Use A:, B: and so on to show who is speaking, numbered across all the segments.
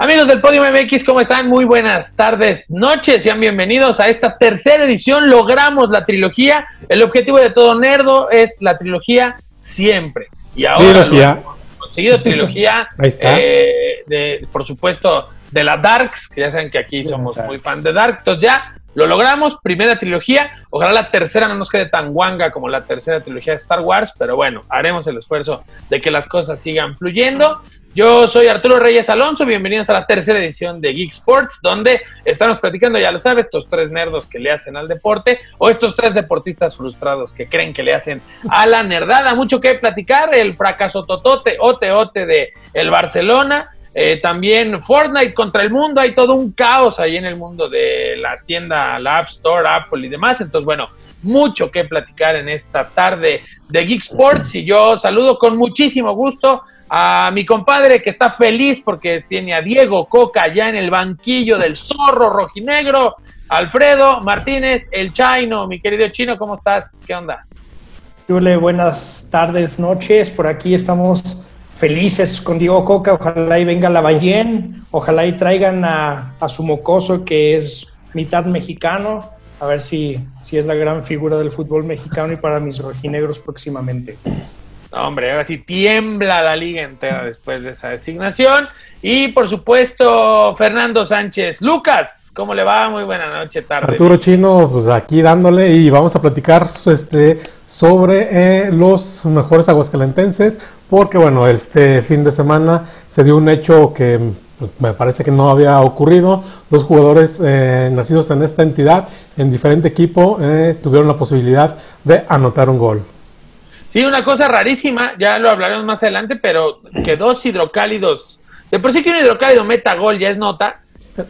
A: Amigos del Podio MX, ¿cómo están? Muy buenas tardes, noches, sean bienvenidos a esta tercera edición. Logramos la trilogía. El objetivo de todo Nerdo es la trilogía siempre. Y ahora trilogía. conseguido trilogía, eh, de, por supuesto, de la Darks, que ya saben que aquí somos muy fan de Dark. Entonces ya lo logramos, primera trilogía. Ojalá la tercera no nos quede tan guanga como la tercera trilogía de Star Wars, pero bueno, haremos el esfuerzo de que las cosas sigan fluyendo. Yo soy Arturo Reyes Alonso, bienvenidos a la tercera edición de Geek Sports, donde estamos platicando, ya lo sabes, estos tres nerdos que le hacen al deporte o estos tres deportistas frustrados que creen que le hacen a la nerdada. Mucho que platicar, el fracaso totote, ote ote de el Barcelona, eh, también Fortnite contra el mundo, hay todo un caos ahí en el mundo de la tienda, la App Store, Apple y demás. Entonces, bueno, mucho que platicar en esta tarde de Geek Sports y yo saludo con muchísimo gusto a mi compadre que está feliz porque tiene a Diego Coca ya en el banquillo del zorro rojinegro, Alfredo Martínez, el Chino, mi querido Chino, ¿cómo estás? ¿Qué onda?
B: Hola, buenas tardes, noches, por aquí estamos felices con Diego Coca, ojalá y venga la Ballén, ojalá y traigan a, a su mocoso que es mitad mexicano, a ver si, si es la gran figura del fútbol mexicano y para mis rojinegros próximamente
A: hombre, ahora sí tiembla la liga entera después de esa designación. Y por supuesto, Fernando Sánchez. Lucas, ¿cómo le va? Muy buena noche, tarde.
C: Arturo Chino, pues aquí dándole y vamos a platicar este, sobre eh, los mejores aguascalentenses, porque bueno, este fin de semana se dio un hecho que pues, me parece que no había ocurrido. Dos jugadores eh, nacidos en esta entidad, en diferente equipo, eh, tuvieron la posibilidad de anotar un gol.
A: Sí, una cosa rarísima, ya lo hablaremos más adelante, pero que dos hidrocálidos, de por sí que un hidrocálido meta gol ya es nota.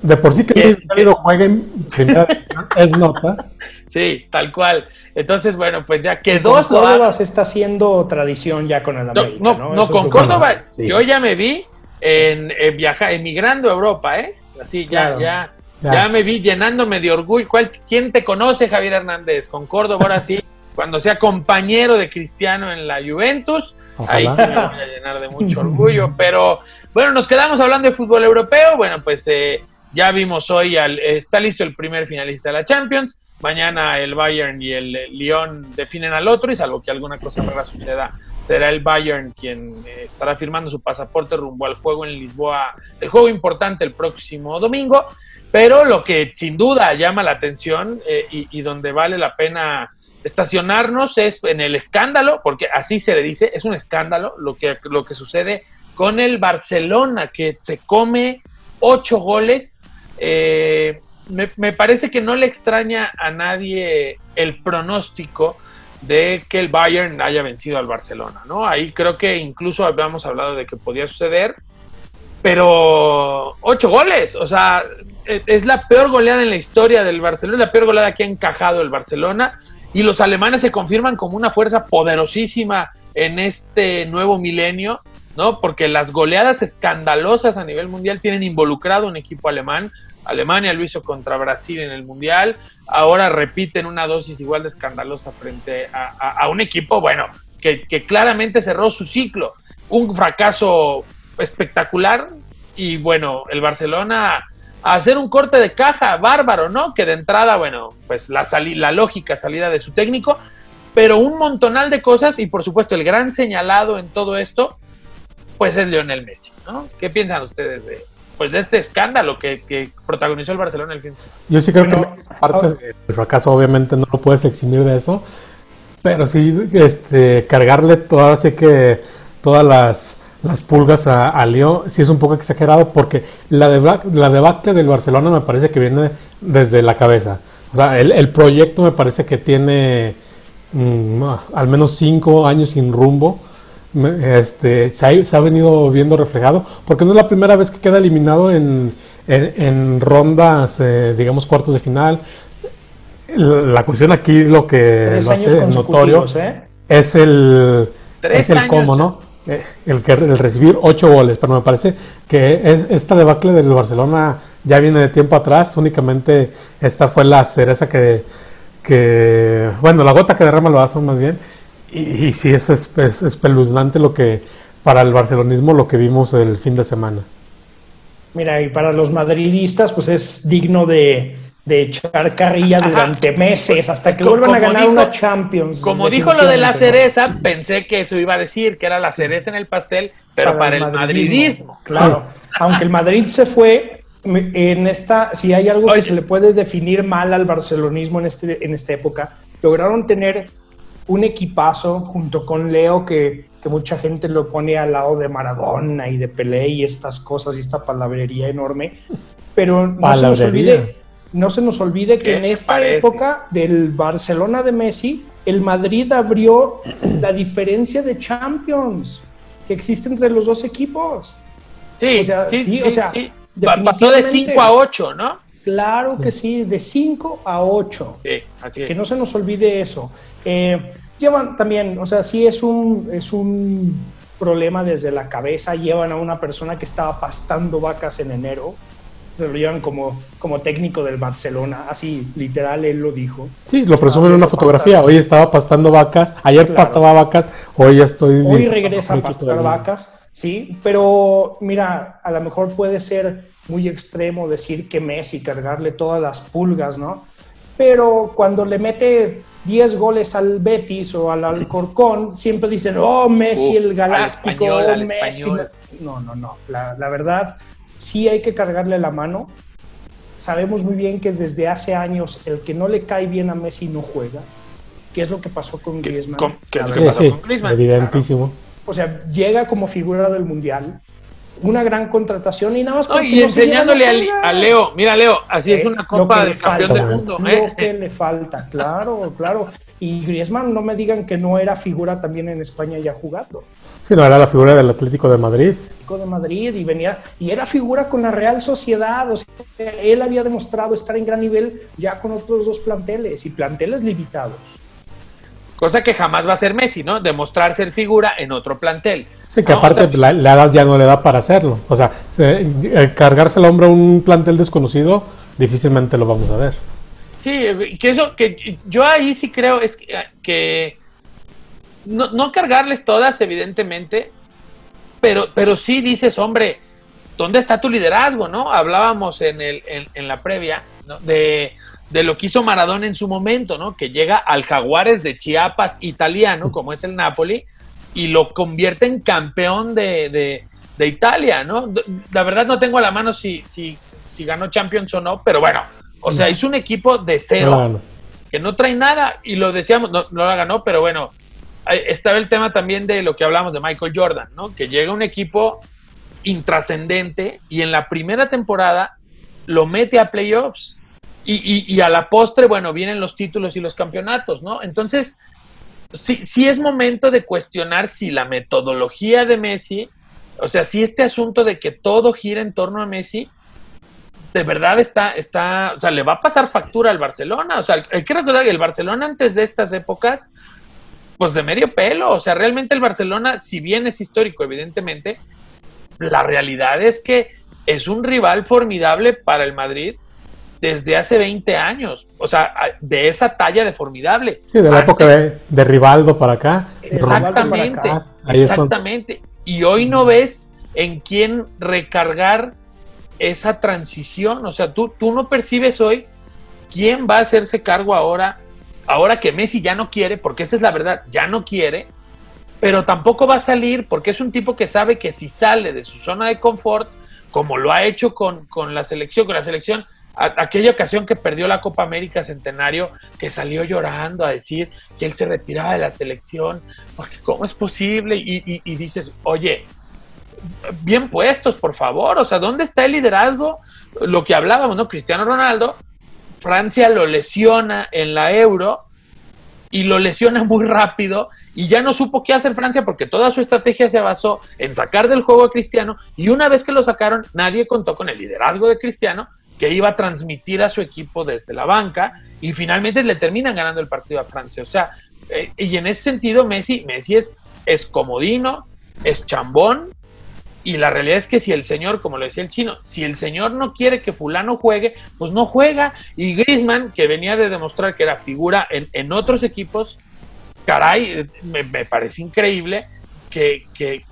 C: De por sí que un hidrocálido juegue en primera es nota.
A: Sí, tal cual. Entonces, bueno, pues ya que dos.
B: Córdoba se está haciendo tradición ya con el América,
A: ¿no? No, no, con Córdoba, yo ya me vi en, viajar, emigrando a Europa, ¿eh? Así, ya, ya, ya, me vi llenándome de orgullo. ¿Cuál, ¿Quién te conoce, Javier Hernández? Con Córdoba, ahora sí cuando sea compañero de Cristiano en la Juventus, ahí se me voy a llenar de mucho orgullo. Pero bueno, nos quedamos hablando de fútbol europeo. Bueno, pues eh, ya vimos hoy, al, está listo el primer finalista de la Champions. Mañana el Bayern y el Lyon definen al otro y salvo que alguna cosa rara suceda, será el Bayern quien eh, estará firmando su pasaporte rumbo al juego en Lisboa, el juego importante el próximo domingo. Pero lo que sin duda llama la atención eh, y, y donde vale la pena estacionarnos es en el escándalo, porque así se le dice, es un escándalo lo que, lo que sucede con el Barcelona, que se come ocho goles. Eh, me, parece que no le extraña a nadie el pronóstico de que el Bayern haya vencido al Barcelona, ¿no? Ahí creo que incluso habíamos hablado de que podía suceder, pero ocho goles, o sea, es la peor goleada en la historia del Barcelona, la peor goleada que ha encajado el Barcelona y los alemanes se confirman como una fuerza poderosísima en este nuevo milenio, ¿no? Porque las goleadas escandalosas a nivel mundial tienen involucrado un equipo alemán. Alemania lo hizo contra Brasil en el Mundial, ahora repiten una dosis igual de escandalosa frente a, un equipo, bueno, que, que claramente cerró su ciclo. Un fracaso espectacular y bueno, el Barcelona hacer un corte de caja bárbaro, ¿no? Que de entrada, bueno, pues la, la lógica salida de su técnico, pero un montonal de cosas y por supuesto el gran señalado en todo esto, pues es Lionel Messi, ¿no? ¿Qué piensan ustedes de, pues de este escándalo que, protagonizó el Barcelona el fin
C: Yo sí creo que parte del fracaso obviamente no lo puedes eximir de eso, pero sí este, cargarle todo, así que todas las las pulgas a, a Leo sí es un poco exagerado porque la, de, la debacle del Barcelona me parece que viene desde la cabeza. O sea, el, el proyecto me parece que tiene mm, al menos cinco años sin rumbo. Este, se, ha, se ha venido viendo reflejado porque no es la primera vez que queda eliminado en, en, rondas, eh, digamos, cuartos de final. La, cuestión aquí, lo que hace notorio, ¿eh? es el, es el cómo, ¿no? Eh, el, que, el recibir ocho goles, pero me parece que es, esta debacle del Barcelona ya viene de tiempo atrás, únicamente esta fue la cereza que, bueno, la gota que derrama lo vaso más bien, y, y sí, es, espeluznante lo que, para el barcelonismo, lo que vimos el fin de semana.
B: Mira, y para los madridistas, pues es digno de, echar carrilla durante meses hasta que vuelvan a ganar una Champions.
A: Como dijo lo de la cereza, pensé que eso iba a decir, que era la cereza en el pastel, pero para, el, madridismo.
B: Claro, aunque el Madrid se fue, en esta, si hay algo que se le puede definir mal al barcelonismo en, este, en esta época, lograron tener un equipazo junto con Leo que, que, mucha gente lo pone al lado de Maradona y de Pelé y estas cosas y esta palabrería enorme, pero no se nos olvide, no se nos olvide que en esta época del Barcelona de Messi, el Madrid abrió la diferencia de Champions que existe entre los dos equipos.
A: Sí, sí, o sea, Pasó de 5 a 8, ¿no?
B: Claro que sí, de 5 a 8. Sí, así es. Que no se nos olvide eso. Eh, llevan también, o sea, sí es un, es un problema desde la cabeza. Llevan a una persona que estaba pastando vacas en enero. Se lo llevan como, como técnico del Barcelona, así literal él lo dijo.
C: Sí, lo presumen en una fotografía. Hoy estaba pastando vacas, ayer pastaba vacas, hoy estoy.
B: Hoy regresa a pastar vacas, sí, pero mira, a lo mejor puede ser muy extremo decir que Messi, cargarle todas las pulgas, ¿no? Pero cuando le mete 10 goles al Betis o al Alcorcón, siempre dicen, oh, Messi el galáctico, oh, Messi. No, no, no. La, la, verdad, sí hay que cargarle la mano. Sabemos muy bien que desde hace años el que no le cae bien a Messi no juega. ¿Qué es lo que pasó con Griezmann?
C: ¿Qué, es lo que pasó con Griezmann? Evidentísimo.
B: O sea, llega como figura del Mundial, una gran contratación y nada más.
A: y enseñándole a, Leo, mira Leo, así es eh, una copa de campeón del mundo.
B: Lo ¿eh? que le falta, claro, claro. Y Griezmann, no me digan que no era figura también en España ya jugando.
C: Sí, no, era la figura del Atlético de Madrid.
B: Atlético de Madrid y venía, y era figura con la Real Sociedad, o sea, él había demostrado estar en gran nivel ya con otros dos planteles y planteles limitados.
A: Cosa que jamás va a ser Messi, ¿no? Demostrar ser figura en otro plantel.
C: Sí, que aparte la, edad ya no le da para hacerlo. O sea, eh, cargarse al hombre a un plantel desconocido, difícilmente lo vamos a ver.
A: Sí, que eso, que yo ahí sí creo es que, no, no, cargarles todas, evidentemente, pero, pero sí dices, hombre, ¿dónde está tu liderazgo? ¿No? Hablábamos en, el, en, la previa ¿no? de de lo que hizo Maradona en su momento, ¿no? Que llega al Jaguares de Chiapas italiano, como es el Napoli, y lo convierte en campeón de, de, Italia, ¿no? La verdad no tengo a la mano si, si, si ganó Champions o no, pero bueno, o sea, hizo un equipo de cero, que no trae nada, y lo decíamos, no, no la ganó, pero bueno, estaba el tema también de lo que hablamos de Michael Jordan, ¿no? Que llega un equipo intrascendente y en la primera temporada lo mete a playoffs y, a la postre, bueno, vienen los títulos y los campeonatos, ¿no? Entonces, sí, sí es momento de cuestionar si la metodología de Messi, o sea, si este asunto de que todo gira en torno a Messi, de verdad está, está, o sea, le va a pasar factura al Barcelona. O sea, hay que recordar que el Barcelona antes de estas épocas, pues de medio pelo, o sea, realmente el Barcelona, si bien es histórico, evidentemente, la realidad es que es un rival formidable para el Madrid desde hace 20 años. O sea, de esa talla de formidable.
C: Sí, de la época de, Rivaldo para acá.
A: Exactamente. exactamente. Y hoy no ves en quién recargar esa transición. O sea, tú, tú no percibes hoy quién va a hacerse cargo ahora. Ahora que Messi ya no quiere, porque esa es la verdad, ya no quiere, pero tampoco va a salir porque es un tipo que sabe que si sale de su zona de confort, como lo ha hecho con, con la selección, con la selección aquella ocasión que perdió la Copa América Centenario, que salió llorando a decir que él se retiraba de la selección, porque ¿cómo es posible? Y, dices, oye, bien puestos, por favor, o sea, ¿dónde está el liderazgo? Lo que hablábamos, ¿no? Cristiano Ronaldo, Francia lo lesiona en la Euro y lo lesiona muy rápido y ya no supo qué hacer Francia porque toda su estrategia se basó en sacar del juego a Cristiano y una vez que lo sacaron nadie contó con el liderazgo de Cristiano que iba a transmitir a su equipo desde la banca y finalmente le terminan ganando el partido a Francia. O sea, eh, y en ese sentido Messi, Messi es, es comodino, es chambón y la realidad es que si el señor, como lo decía el chino, si el señor no quiere que fulano juegue, pues no juega. Y Griezmann, que venía de demostrar que era figura en, en otros equipos, caray, me, me parece increíble que,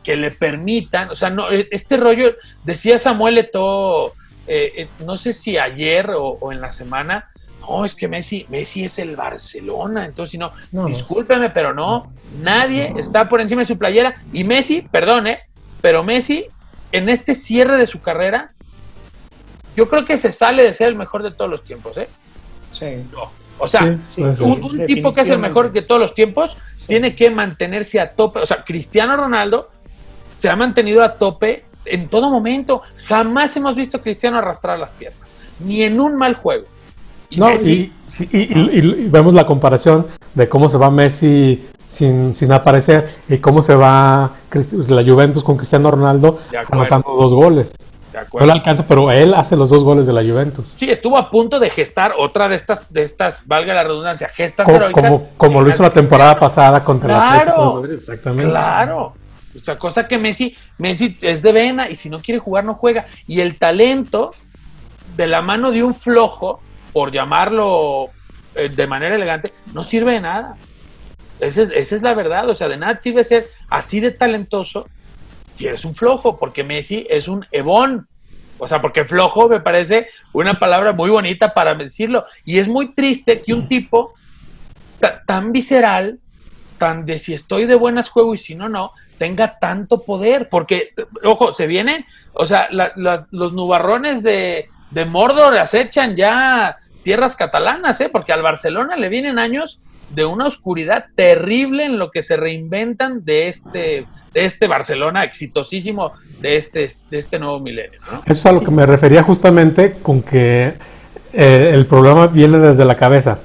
A: que, le permitan, o sea, no, e, este rollo, decía Samuel Eto'o, eh, eh, no sé si ayer o, en la semana, no, es que Messi, Messi es el Barcelona, entonces no, no discúlpeme, pero no, nadie está por encima de su playera, y Messi, perdone, pero Messi, en este cierre de su carrera, yo creo que se sale de ser el mejor de todos los tiempos, ¿eh? Sí. O sea, un, tipo que es el mejor de todos los tiempos tiene que mantenerse a tope. O sea, Cristiano Ronaldo se ha mantenido a tope en todo momento. Jamás hemos visto a Cristiano arrastrar las piernas, ni en un mal juego.
C: no, y, vemos la comparación de cómo se va Messi sin, sin aparecer y cómo se va la Juventus con Cristiano Ronaldo anotando dos goles. No le alcanza, pero él hace los dos goles de la Juventus.
A: Sí, estuvo a punto de gestar otra de estas, de estas, valga la redundancia, gestas
C: Como, como, lo hizo la temporada pasada contra
A: Atlético Exactamente. Claro. O sea, cosa que Messi, Messi es de vena y si no quiere jugar no juega. Y el talento de la mano de un flojo, por llamarlo eh, de manera elegante, no sirve de nada. Esa es, esa es la verdad. O sea, de nada sirve ser así de talentoso si eres un flojo, porque Messi es un ebón. O sea, porque flojo me parece una palabra muy bonita para decirlo. Y es muy triste que un tipo tan visceral, tan de si estoy de buenas juego y si no, no, tenga tanto poder. Porque, ojo, se vienen, o sea, los nubarrones de, de Mordor acechan ya tierras catalanas, ¿eh? Porque al Barcelona le vienen años de una oscuridad terrible en lo que se reinventan de este de este Barcelona exitosísimo de este, de este nuevo milenio.
C: Eso es a lo que me refería justamente con que eh, el problema viene desde la cabeza,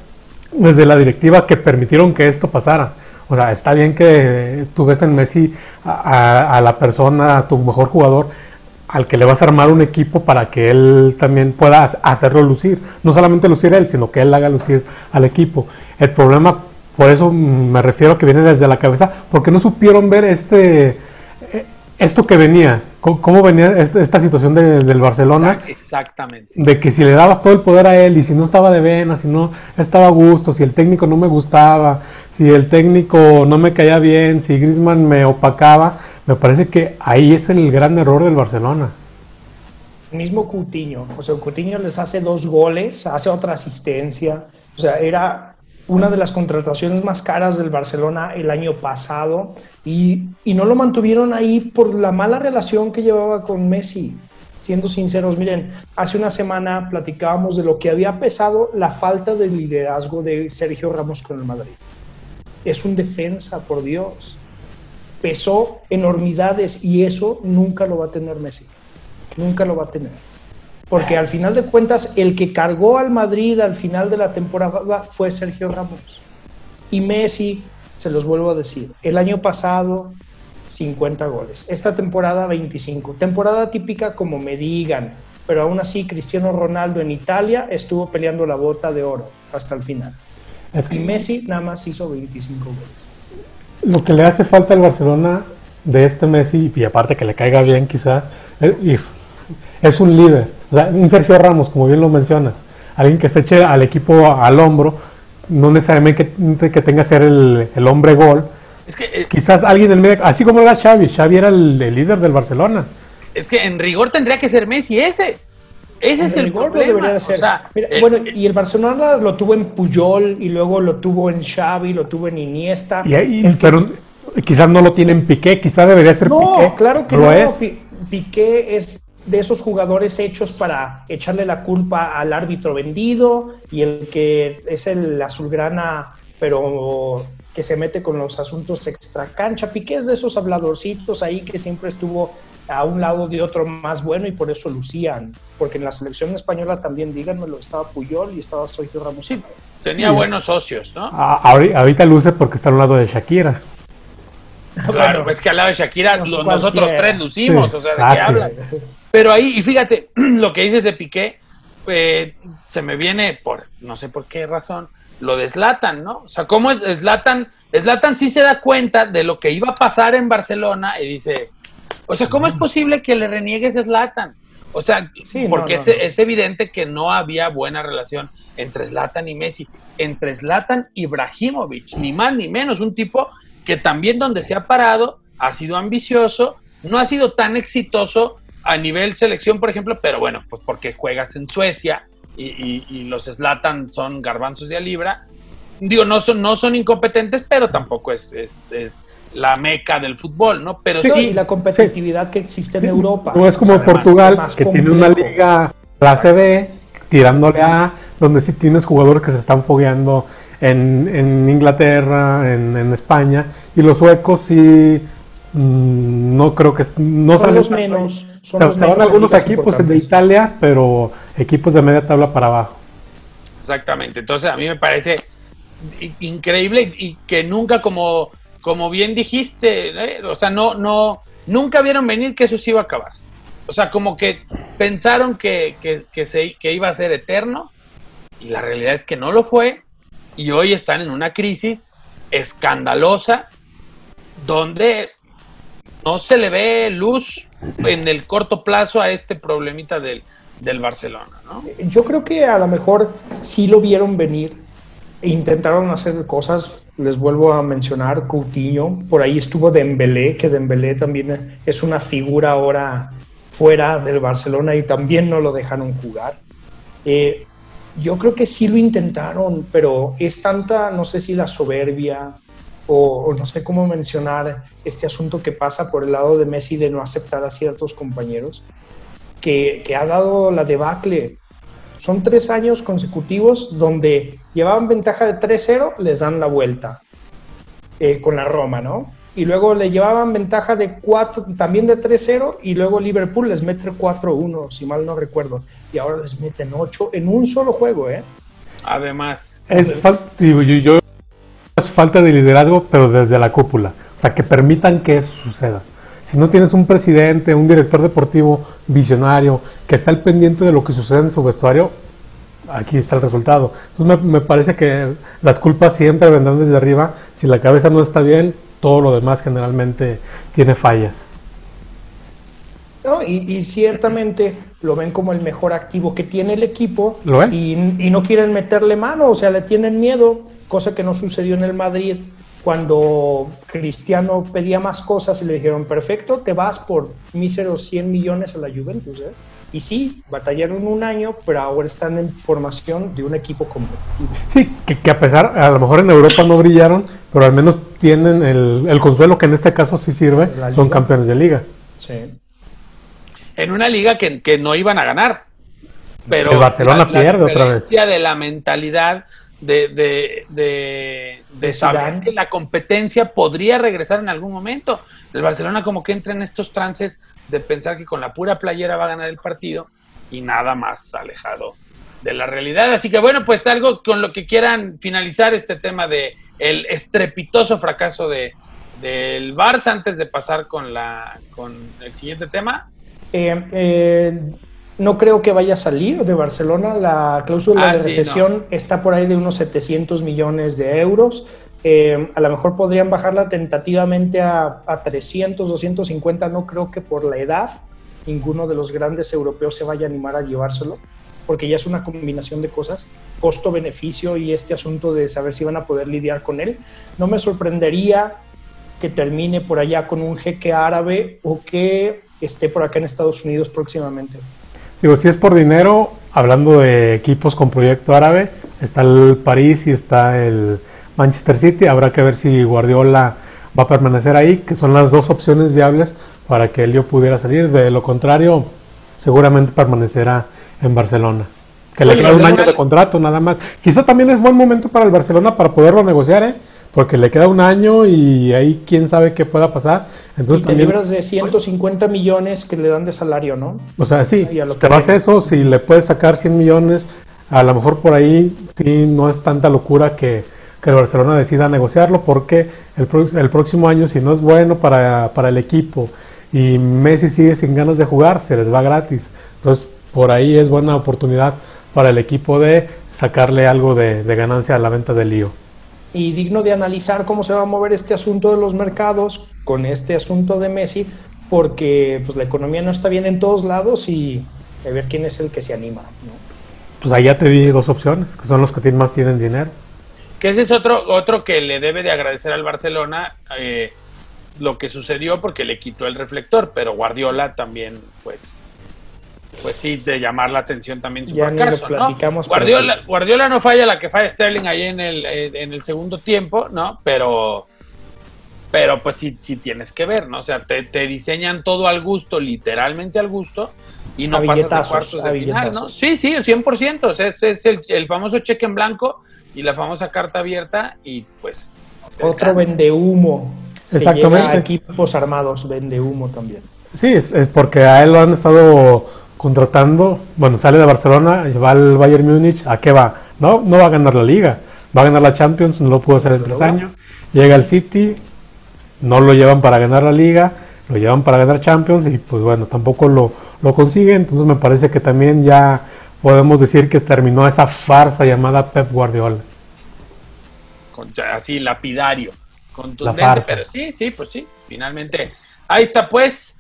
C: desde la directiva que permitieron que esto pasara. O sea, está bien que tú ves en Messi a, la persona, a tu mejor jugador, al que le vas a armar un equipo para que él también pueda hacerlo lucir. No solamente lucir él, sino que él haga lucir al equipo. El problema por eso me refiero a que viene desde la cabeza, porque no supieron ver este eh, esto que venía, cómo, venía esta situación del Barcelona.
A: Exactamente.
C: De que si le dabas todo el poder a él y si no estaba de vena, si no estaba a gusto, si el técnico no me gustaba, si el técnico no me caía bien, si Grisman me opacaba, me parece que ahí es el gran error del Barcelona.
B: Mismo Coutinho, o sea, Coutinho les hace dos goles, hace otra asistencia, o sea, era una de las contrataciones más caras del Barcelona el año pasado y, no lo mantuvieron ahí por la mala relación que llevaba con Messi. Siendo sinceros, miren, hace una semana platicábamos de lo que había pesado la falta de liderazgo de Sergio Ramos con el Madrid. Es un defensa, por Dios. Pesó enormidades y eso nunca lo va a tener Messi. Nunca lo va a tener porque al final de cuentas el que cargó al Madrid al final de la temporada fue Sergio Ramos. Y Messi, se los vuelvo a decir, el año pasado 50 goles, esta temporada 25, temporada típica como me digan, pero aún así Cristiano Ronaldo en Italia estuvo peleando la bota de oro hasta el final. y Messi nada más hizo 25 goles.
C: Lo que le hace falta al Barcelona de este Messi, y aparte que le caiga bien quizá, es un líder un Sergio Ramos, como bien lo mencionas, alguien que se eche al equipo al hombro, no necesariamente que, tenga que ser el, hombre gol. Eh, Quizás alguien del medio, así como era Xavi, Xavi era el, líder del Barcelona.
A: Es que en rigor tendría que ser Messi ese. Ese es el problema.
B: bueno, y el Barcelona lo tuvo en Puyol y luego lo tuvo en Xavi, lo tuvo en Iniesta.
C: pero quizás no lo tiene en Piqué, quizás debería ser
B: no, claro que no. Es. Piqué es de esos jugadores hechos para echarle la culpa al árbitro vendido y el que es el azulgrana, pero que se mete con los asuntos extra cancha. Piqué es de esos habladorcitos ahí que siempre estuvo a un lado de otro más bueno y por eso lucían. Porque en la selección española también, díganmelo, estaba Puyol y estaba Sergio Ramos.
A: tenía buenos socios, ¿no?
C: ahorita luce porque está al lado de Shakira.
A: Claro, es que al lado de Shakira nosotros tres lucimos, o sea, ¿de qué ah, hablan? Pero ahí, y fíjate, lo que dices de Piqué, eh, se me viene por, no sé por qué razón, lo deslatan, ¿no? O sea, ¿cómo es Slatan? Slatan sí se da cuenta de lo que iba a pasar en Barcelona y dice, o sea, ¿cómo es posible que le reniegues a Slatan? O sea, porque es, es, evidente que no había buena relación entre Slatan y Messi, entre Slatan y Ibrahimovic, ni más ni menos, un tipo que también donde se ha parado ha sido ambicioso, no ha sido tan exitoso a nivel selección, por ejemplo, pero bueno, pues porque juegas en Suecia y, los Slatan son garbanzos de a libra. Digo, no son, no son incompetentes, pero tampoco es, la meca del fútbol, ¿no? Pero
B: sí, la competitividad que existe en Europa.
C: No es como Portugal, que tiene una liga, la CB, tirándole a, donde sí tienes jugadores que se están fogueando en, Inglaterra, en, España, y los suecos sí no creo que no
B: son los menos.
C: Son algunos equipos de Italia, pero equipos de media tabla para abajo.
A: Exactamente. Entonces a mí me parece increíble y que nunca como como bien dijiste, ¿eh? o sea, no no nunca vieron venir que eso se iba a acabar. O sea, como que pensaron que, que, se, que iba a ser eterno y la realidad es que no lo fue y hoy están en una crisis escandalosa donde no se le ve luz en el corto plazo a este problemita del, del Barcelona, ¿no?
B: Yo creo que a lo mejor sí lo vieron venir e intentaron hacer cosas, les vuelvo a mencionar Coutinho, por ahí estuvo Dembélé, que Dembélé también es una figura ahora fuera del Barcelona y también no lo dejaron jugar. Eh, yo creo que sí lo intentaron, pero es tanta, no sé si la soberbia o, no sé cómo mencionar este asunto que pasa por el lado de Messi de no aceptar a ciertos compañeros, que, ha dado la debacle. Son tres años consecutivos donde llevaban ventaja de 3-0, les dan la vuelta eh, con la Roma, ¿no? y luego le llevaban ventaja de 4, también de 3-0 y luego Liverpool les mete 4-1, si mal no recuerdo, y ahora les meten 8 en un solo juego, ¿eh?
A: Además.
C: Es, yo, es falta de liderazgo, pero desde la cúpula, o sea, que permitan que eso suceda. Si no tienes un presidente, un director deportivo visionario que está al pendiente de lo que sucede en su vestuario, aquí está el resultado. Entonces me, me parece que las culpas siempre vendrán desde arriba. Si la cabeza no está bien, todo lo demás generalmente tiene fallas.
B: Y, ciertamente lo ven como el mejor activo que tiene el equipo
C: ¿Lo
B: y, y, no quieren meterle mano, o sea, le tienen miedo, cosa que no sucedió en el Madrid cuando Cristiano pedía más cosas y le dijeron, perfecto, te vas por míseros 100 millones a la Juventus. ¿eh? Y sí, batallaron un año, pero ahora están en formación de un equipo competitivo.
C: Sí, que, a pesar, a lo mejor en Europa no brillaron, pero al menos tienen el, consuelo que en este caso sí sirve, son campeones de liga. Sí.
A: En una liga que, que no iban a ganar. Pero
C: el Barcelona pierde otra vez.
A: de la mentalidad de, de, de, saber que la competencia podría regresar en algún momento. El Barcelona como que entra en estos trances de pensar que con la pura playera va a ganar el partido y nada más alejado de la realidad. Así que bueno, pues algo con lo que quieran finalizar este tema de el estrepitoso fracaso de del Barça antes de pasar con la con el siguiente tema.
B: Eh, eh, no creo que vaya a salir de Barcelona. La cláusula ah, de recesión está por ahí de unos 700 millones de euros. Eh, a lo mejor podrían bajarla tentativamente a, a 300, 250. No creo que por la edad ninguno de los grandes europeos se vaya a animar a llevárselo, porque ya es una combinación de cosas, costo-beneficio y este asunto de saber si van a poder lidiar con él. No me sorprendería que termine por allá con un jeque árabe o que esté por acá en Estados Unidos próximamente.
C: Digo, si es por dinero, hablando de equipos con proyecto árabe, está el París y está el Manchester City. Habrá que ver si Guardiola va a permanecer ahí, que son las dos opciones viables para que Elio pudiera salir. De lo contrario, seguramente permanecerá en Barcelona. Que le queda un año de contrato nada más. Quizá también es buen momento para el Barcelona para poderlo negociar, ¿eh? Porque le queda un año y ahí quién sabe qué pueda pasar. Entonces,
B: y te libras de 150 millones que le dan de salario, ¿no?
C: O sea, sí, te vas eso, si le puedes sacar 100 millones, a lo mejor por ahí sí no es tanta locura que, que el Barcelona decida negociarlo, porque el, el próximo año, si no es bueno para, para el equipo y Messi sigue sin ganas de jugar, se les va gratis. Entonces, por ahí es buena oportunidad para el equipo de sacarle algo de, de ganancia a la venta del lío
B: y digno de analizar cómo se va a mover este asunto de los mercados con este asunto de Messi, porque pues la economía no está bien en todos lados y a ver quién es el que se anima.
C: Pues ahí ya te di dos opciones, que son los que más tienen dinero.
A: Que ese es otro, otro que le debe de agradecer al Barcelona, eh, lo que sucedió porque le quitó el reflector, pero Guardiola también, pues, pues sí, de llamar la atención también su fracaso, ¿no? Guardiola, Guardiola no falla la que falla Sterling ahí en el, en el segundo tiempo, ¿no? Pero, pero pues sí, sí tienes que ver, ¿no? O sea, te, te diseñan todo al gusto, literalmente al gusto, y no pasas de cuartos de final, ¿no? Sí, sí, 100%, o sea, ese es el, el famoso cheque en blanco y la famosa carta abierta y pues...
B: Otro vende humo. Exactamente. equipos armados vende humo también.
C: Sí, es, porque a él lo han estado contratando. Bueno, sale de Barcelona, va al Bayern Múnich. ¿A qué va? No, no va a ganar la liga. Va a ganar la Champions, no lo pudo hacer en tres años. Llega al City, no lo llevan para ganar la liga, lo llevan para ganar Champions y pues bueno, tampoco lo, lo consigue. Entonces me parece que también ya podemos decir que terminó esa farsa llamada Pep Guardiola.
A: Así, lapidario, contundente, pero sí, sí, pues sí, finalmente. Ahí está pues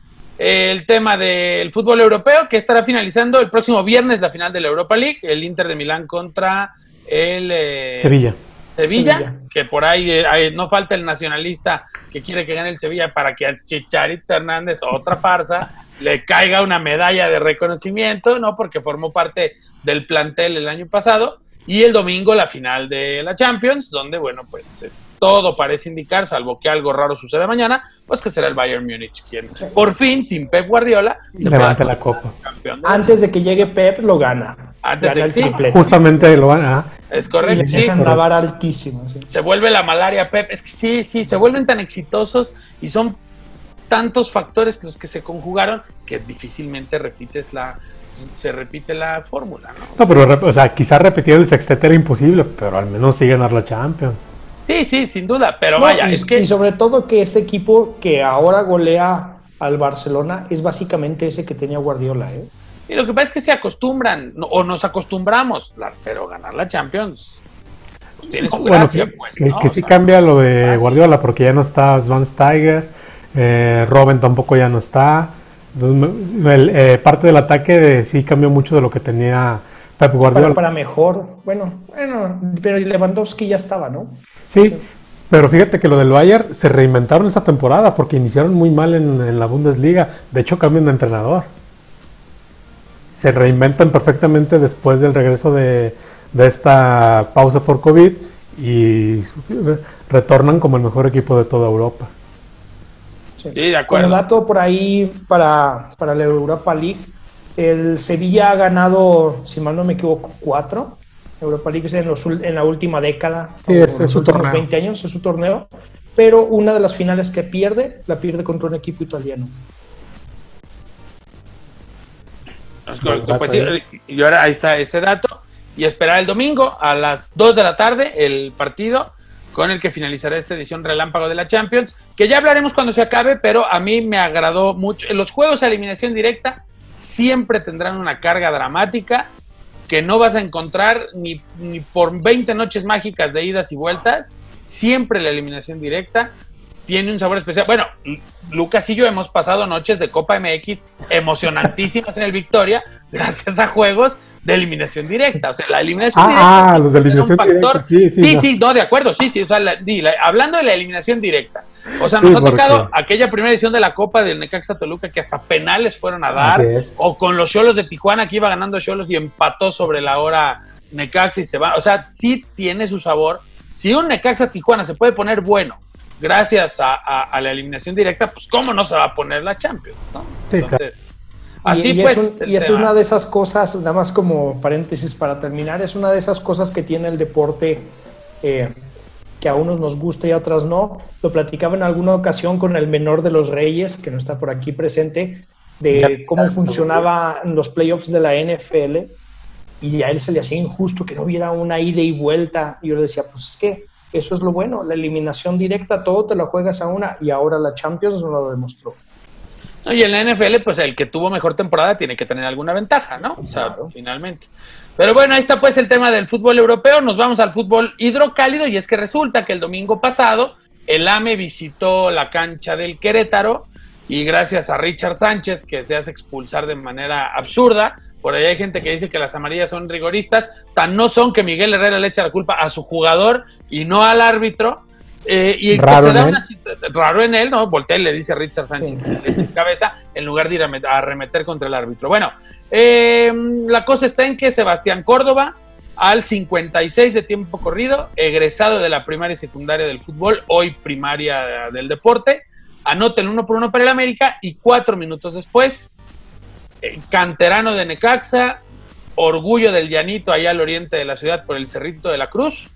A: el tema del fútbol europeo que estará finalizando el próximo viernes la final de la Europa League, el Inter de Milán contra el
C: eh, Sevilla.
A: Sevilla. que por ahí eh, no falta el nacionalista que quiere que gane el Sevilla para que a Chicharito Hernández, otra farsa, le caiga una medalla de reconocimiento, ¿no? Porque formó parte del plantel el año pasado. Y el domingo la final de la Champions, donde, bueno, pues eh, todo parece indicar, salvo que algo raro suceda mañana, pues que será el Bayern Múnich quien, por fin, sin Pep Guardiola,
C: se levanta la copa.
B: Antes de que llegue Pep, lo gana. Antes
C: de, el Justamente lo gana.
B: Es correcto. sí, la vara altísima.
A: Se vuelve la malaria Pep. Es que sí, sí, se vuelven tan exitosos y son tantos factores los que se conjugaron que difícilmente repites la se repite la fórmula, ¿no?
C: No, pero o sea, quizás repetir el sextete era imposible, pero al menos sí ganar la Champions.
A: Sí, sí, sin duda, pero vaya,
B: y,
A: es que...
B: Y sobre todo que este equipo que ahora golea al Barcelona es básicamente ese que tenía Guardiola, ¿eh?
A: Y lo que pasa es que se acostumbran, o nos acostumbramos, pero ganar la Champions
C: pues, tiene su gracia, pues, que, sí cambia lo de Guardiola, porque ya no está Svan Steiger, eh, Robin tampoco ya no está. Entonces, eh, parte del ataque sí cambió mucho de lo que tenía Pep Guardiola.
B: Para, mejor, bueno, bueno, pero Lewandowski ya estaba, ¿no?
C: Sí, pero fíjate que lo del Bayern se reinventaron esa temporada porque iniciaron muy mal en, la Bundesliga. De hecho, cambian de entrenador. Se reinventan perfectamente después del regreso de, de esta pausa por COVID y retornan como el mejor equipo de toda Europa.
B: Sí, de acuerdo. Como dato por ahí para, para la Europa League, el Sevilla ha ganado, si mal no me equivoco, cuatro Europa League en, los, en la última década.
C: Sí, es, es su torneo.
B: 20 años, es su torneo. Pero una de las finales que pierde, la pierde contra un equipo italiano.
A: Pues y ahora ahí está ese dato. Y esperar el domingo a las 2 de la tarde el partido con el que finalizará esta edición relámpago de la Champions, que ya hablaremos cuando se acabe, pero a mí me agradó mucho. En los juegos de eliminación directa siempre tendrán una carga dramática que no vas a encontrar ni, ni por 20 noches mágicas de idas y vueltas. Siempre la eliminación directa tiene un sabor especial. Bueno, Lucas y yo hemos pasado noches de Copa MX emocionantísimas en el Victoria, gracias a juegos de eliminación directa. O sea, la eliminación
C: directa. Ah, los de eliminación
A: directa. Sí, sí, sí, no. de acuerdo, sí, sí. O sea, hablando de la eliminación directa. O sea, nos ha tocado aquella primera edición de la Copa del Necaxa Toluca que hasta penales fueron a dar. O con los Cholos de Tijuana que iba ganando Cholos y empató sobre la hora Necaxa y se va. O sea, sí tiene su sabor. Si un Necaxa Tijuana se puede poner bueno gracias a, la eliminación directa, pues cómo no se va a poner la Champions, ¿no?
B: Entonces, Así y, pues, es, y es una de esas cosas, nada más como paréntesis para terminar, es una de esas cosas que tiene el deporte eh, que a unos nos gusta y a otros no. Lo platicaba en alguna ocasión con el menor de los reyes, que no está por aquí presente, de cómo funcionaban los playoffs de la NFL y a él se le hacía injusto que no hubiera una ida y vuelta. Y yo le decía, pues es que eso es lo bueno, la eliminación directa, todo te lo juegas a una y ahora la Champions no lo demostró
A: y en la NFL, pues el que tuvo mejor temporada tiene que tener alguna ventaja, ¿no? O sea, finalmente. Pero bueno, ahí está pues el tema del fútbol europeo. Nos vamos al fútbol hidrocálido y es que resulta que el domingo pasado el AME visitó la cancha del Querétaro y gracias a Richard Sánchez, que se hace expulsar de manera absurda, por ahí hay gente que dice que las amarillas son rigoristas, tan no son que Miguel Herrera le echa la culpa a su jugador y no al árbitro, Eh, y raro, en él. raro en él, ¿no? Voltea y le dice a Richard Sánchez en cabeza en lugar de ir a, arremeter contra el árbitro. Bueno, eh, la cosa está en que Sebastián Córdoba, al 56 de tiempo corrido, egresado de la primaria y secundaria del fútbol, hoy primaria del deporte, anota el uno por uno para el América y cuatro minutos después, canterano de Necaxa, orgullo del llanito allá al oriente de la ciudad por el Cerrito de la Cruz,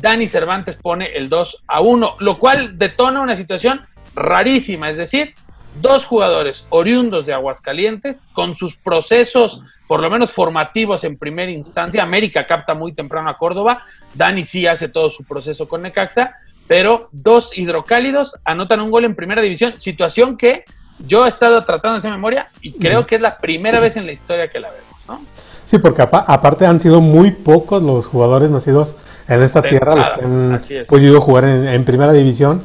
A: Dani Cervantes pone el 2 a 1, lo cual detona una situación rarísima, es decir, dos jugadores oriundos de Aguascalientes con sus procesos por lo menos formativos en primera instancia. América capta muy temprano a Córdoba, Dani sí hace todo su proceso con Necaxa, pero dos hidrocálidos anotan un gol en primera división, situación que yo he estado tratando de hacer memoria y creo que es la primera vez en la historia que la vemos, ¿no?
C: Sí, porque aparte han sido muy pocos los jugadores nacidos en esta tierra los que han podido jugar en, primera división,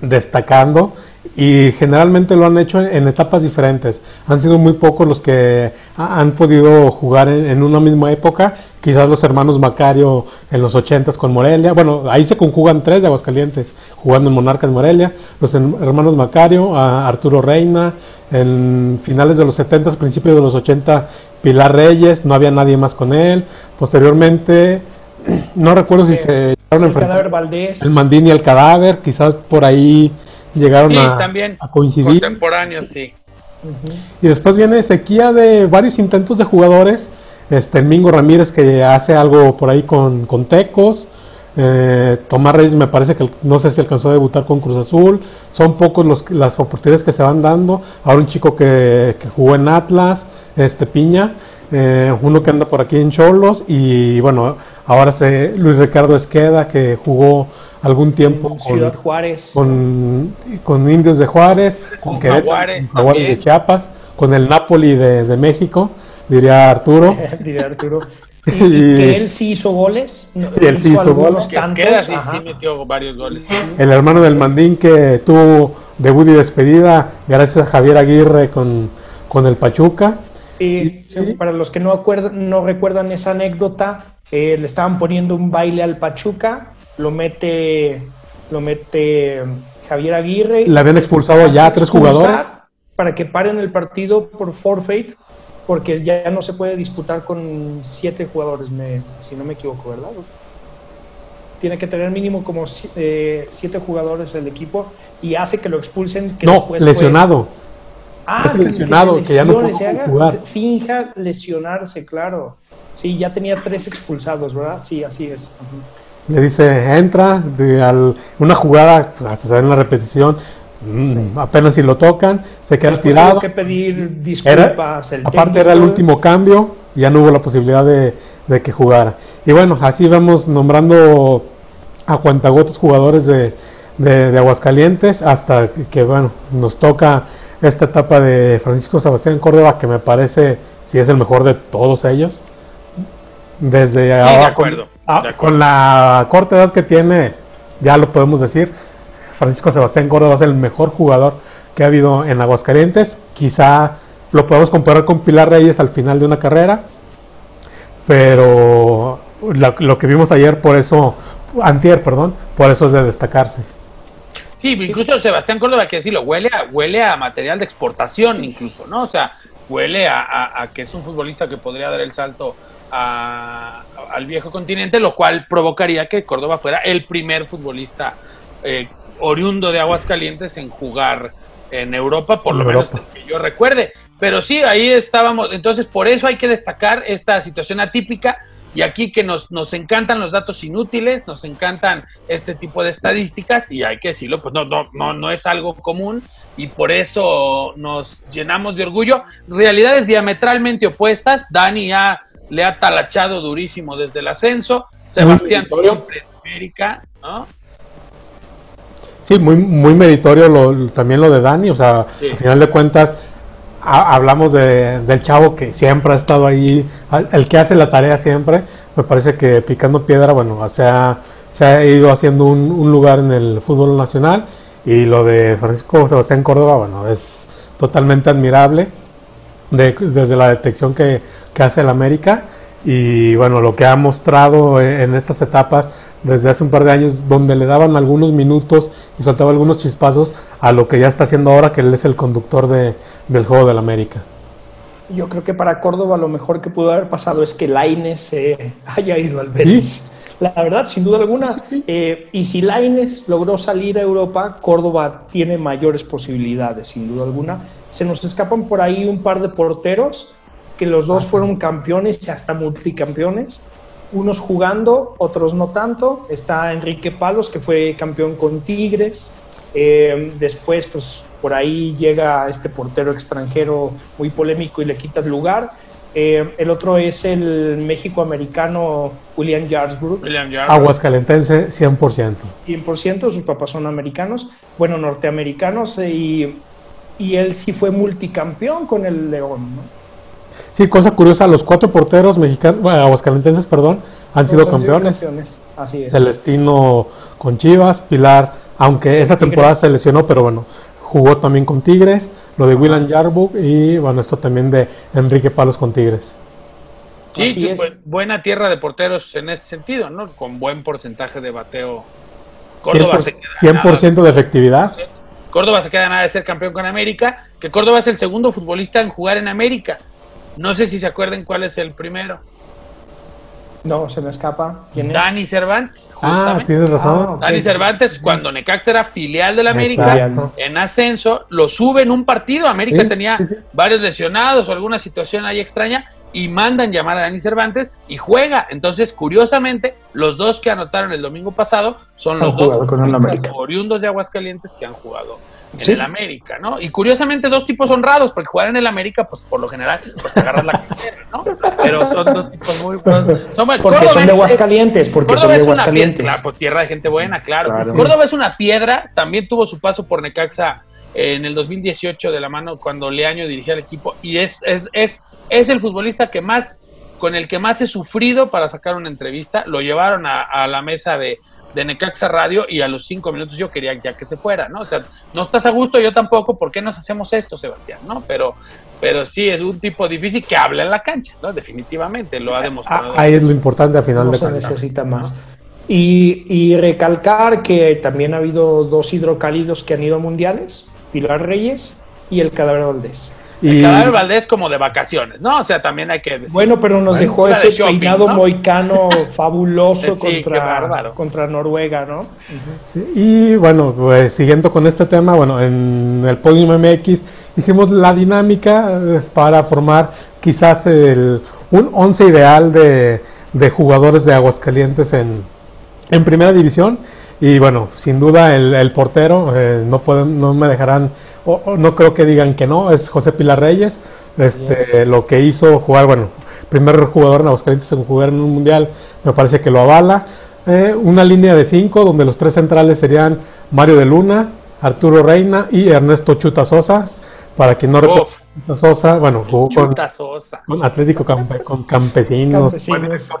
C: destacando y generalmente lo han hecho en, etapas diferentes. Han sido muy pocos los que han podido jugar en, una misma época. Quizás los hermanos Macario en los 80 con Morelia. Bueno, ahí se conjugan tres de Aguascalientes jugando en Monarcas Morelia. Los hermanos Macario, Arturo Reina, en finales de los 70, principios de los 80, Pilar Reyes, no había nadie más con él. Posteriormente, no recuerdo si se
B: llegaron a enfrentar.
C: El Mandín y el cadáver, quizás por ahí llegaron a,
A: también,
C: a, coincidir.
A: Contemporáneos, sí.
C: Y después viene sequía de varios intentos de jugadores. Este, Mingo Ramírez que hace algo por ahí con, con Tecos. Eh, Tomás Reyes me parece que no sé si alcanzó a debutar con Cruz Azul. Son pocos los, las oportunidades que se van dando. Ahora un chico que, que jugó en Atlas, este Piña. Eh, uno que anda por aquí en Cholos. Y bueno, ahora se, Luis Ricardo Esqueda que jugó algún tiempo
B: con Ciudad Juárez.
C: Con, con Indios de Juárez, con, Juárez, de Chiapas, con el Napoli de, de México, diría Arturo.
B: diría Arturo. Y, que él sí hizo goles.
C: Sí, él sí hizo goles.
A: Tantos, sí, sí, metió varios goles.
C: El hermano del Mandín que tuvo debut y despedida gracias a Javier Aguirre con, con el Pachuca.
B: Sí, para los que no, acuerdan, no recuerdan esa anécdota, eh, le estaban poniendo un baile al Pachuca lo mete, lo mete Javier Aguirre.
C: Le habían expulsado ya a tres jugadores.
B: Para que paren el partido por forfeit, porque ya no se puede disputar con siete jugadores, me, si no me equivoco, ¿verdad? Tiene que tener mínimo como eh, siete jugadores el equipo y hace que lo expulsen. Que
C: no, lesionado.
B: Ah, lesionado, que, ya no puede jugar. Finja lesionarse, claro. Sí, ya tenía tres expulsados, ¿verdad? Sí, así es
C: le dice, entra, de una jugada, hasta se ve en la repetición, mm, apenas si lo tocan, se queda tirado.
B: que pedir disculpas.
C: aparte era el último cambio, ya no hubo la posibilidad de, que jugara. Y bueno, así vamos nombrando a cuentagotas jugadores de, de, Aguascalientes hasta que, bueno, nos toca esta etapa de Francisco Sebastián Córdoba, que me parece, si es el mejor de todos ellos. Desde
A: acuerdo.
C: Ah, con la corta edad que tiene, ya lo podemos decir, Francisco Sebastián Córdoba es el mejor jugador que ha habido en Aguascalientes. Quizá lo podemos comparar con Pilar Reyes al final de una carrera, pero lo, que vimos ayer, por eso, antier, perdón, por eso es de destacarse.
A: Sí, incluso Sebastián Córdoba, que decirlo, huele a, huele a material de exportación incluso, ¿no? O sea, huele a que es un futbolista que podría dar el salto al viejo continente, lo cual provocaría que Córdoba fuera el primer futbolista eh, oriundo de Aguascalientes en jugar en Europa, por lo menos que yo recuerde. Pero sí, ahí estábamos. Entonces, por eso hay que destacar esta situación atípica. Y aquí que nos, nos encantan los datos inútiles, nos encantan este tipo de estadísticas, y hay que decirlo, pues no, no, no, no es algo común, y por eso nos llenamos de orgullo. Realidades diametralmente opuestas. Dani ha le ha talachado durísimo desde el ascenso. Sebastián siempre en América, ¿no?
C: Sí, muy, muy meritorio también lo de Dani, o sea, al final de cuentas hablamos de, del chavo que siempre ha estado ahí, el que hace la tarea siempre, me parece que picando piedra, bueno, se ha, se ha ido haciendo un, lugar en el fútbol nacional. Y lo de Francisco Sebastián Córdoba, bueno, es totalmente admirable desde la detección que hace el América. Y bueno, lo que ha mostrado en estas etapas desde hace un par de años, donde le daban algunos minutos y soltaba algunos chispazos a lo que ya está haciendo ahora, que él es el conductor de, del juego del América.
B: Yo creo que para Córdoba lo mejor que pudo haber pasado es que Laines se haya ido al Betis. La verdad, sin duda alguna. Eh, y si Laines logró salir a Europa, Córdoba tiene mayores posibilidades, sin duda alguna. Se nos escapan por ahí un par de porteros, que los dos fueron campeones y hasta multicampeones. Unos jugando, otros no tanto. Está Enrique Palos, que fue campeón con Tigres. Eh, después, pues por ahí llega este portero extranjero muy polémico y le quita el lugar. Eh, el otro es el México-americano William Jarsbrook.
C: Aguascalentense, 100%.
B: 100%, sus papás son americanos, bueno, norteamericanos, y, y él sí fue multicampeón con el León. ¿no?
C: Sí, cosa curiosa, los cuatro porteros mexicanos, bueno, aguascalentenses, perdón, han, sido, campeones. Así es. Celestino con Chivas, Pilar, aunque esa temporada se lesionó, pero bueno, jugó también con Tigres, lo de William Yarbuk y bueno, esto también de Enrique Palos con Tigres.
A: Sí, buena tierra de porteros en ese sentido, ¿no? Con buen porcentaje de bateo.
C: Córdoba 100%, de efectividad.
A: Córdoba se queda nada de ser campeón con América, que Córdoba es el segundo futbolista en jugar en América. No sé si se acuerdan cuál es el primero.
B: No, se me escapa.
A: ¿Quién Dani Cervantes.
C: Ah, tienes razón.
A: Ah, Dani Cervantes, cuando Necaxa era filial del América, en ascenso, lo sube en un partido. América tenía varios lesionados o alguna situación ahí extraña y mandan llamar a Dani Cervantes y juega. Entonces, curiosamente, los dos que anotaron el domingo pasado son los dos oriundos de Aguascalientes que han jugado en el América, ¿no? Y curiosamente dos tipos honrados, porque jugar en el América, pues por lo general, pues agarras la cartera, ¿no? Pero son dos tipos muy...
B: Son, porque son de Aguascalientes, porque son de Aguascalientes.
A: Claro, pues tierra de gente buena, claro. Córdoba es una piedra, también tuvo su paso por Necaxa en el 2018 de la mano cuando Leaño dirigía el equipo y es, es, es, es el futbolista que más con el que más he sufrido para sacar una entrevista. Lo llevaron a la mesa de, de Necaxa Radio y a los cinco minutos yo quería ya que se fuera, ¿no? O sea, no estás a gusto, yo tampoco, ¿por qué nos hacemos esto, Sebastián? ¿No? Pero, pero sí, es un tipo difícil que habla en la cancha, ¿no? Definitivamente, lo ha demostrado.
C: Ah, ahí es lo importante al final
B: no se necesita más. Y, y, recalcar que también ha habido dos hidrocálidos que han ido a mundiales, Pilar Reyes y el Cadáver Valdés.
A: Y... El Valdés como de vacaciones, ¿no? O sea, también hay que...
B: Bueno, pero nos dejó ese peinado moicano fabuloso contra, contra Noruega, ¿no?
C: y bueno, pues siguiendo con este tema, bueno, en el Podium MX hicimos la dinámica eh, para formar quizás el, un once ideal de, de jugadores de Aguascalientes en, en primera división. Y bueno, sin duda el, el portero, eh, no, pueden, no me dejarán no creo que digan que no, es José Pilar Reyes, este, lo que hizo jugar, bueno, primer jugador en Aguascalientes en jugar en un mundial, me parece que lo avala. Eh, una línea de cinco donde los tres centrales serían Mario de Luna, Arturo Reina y Ernesto Chuta Sosa. Para quien no recuerda, Sosa, bueno, jugó con, Atlético con Campesinos,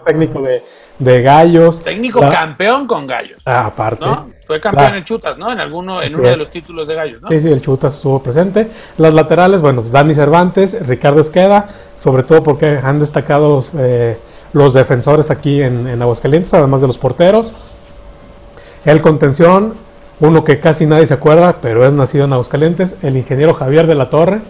C: técnico de, de Gallos.
A: Técnico campeón con Gallos.
C: Ah, aparte.
A: Fue campeón en Chutas, ¿no? En alguno, en uno de los títulos de Gallos, ¿no? Sí,
C: sí, el Chutas estuvo presente. Las laterales, bueno, Dani Cervantes, Ricardo Esqueda, sobre todo porque han destacado eh, los defensores aquí en, en Aguascalientes, además de los porteros. El contención, uno que casi nadie se acuerda, pero es nacido en Aguascalientes, el ingeniero Javier de la Torre,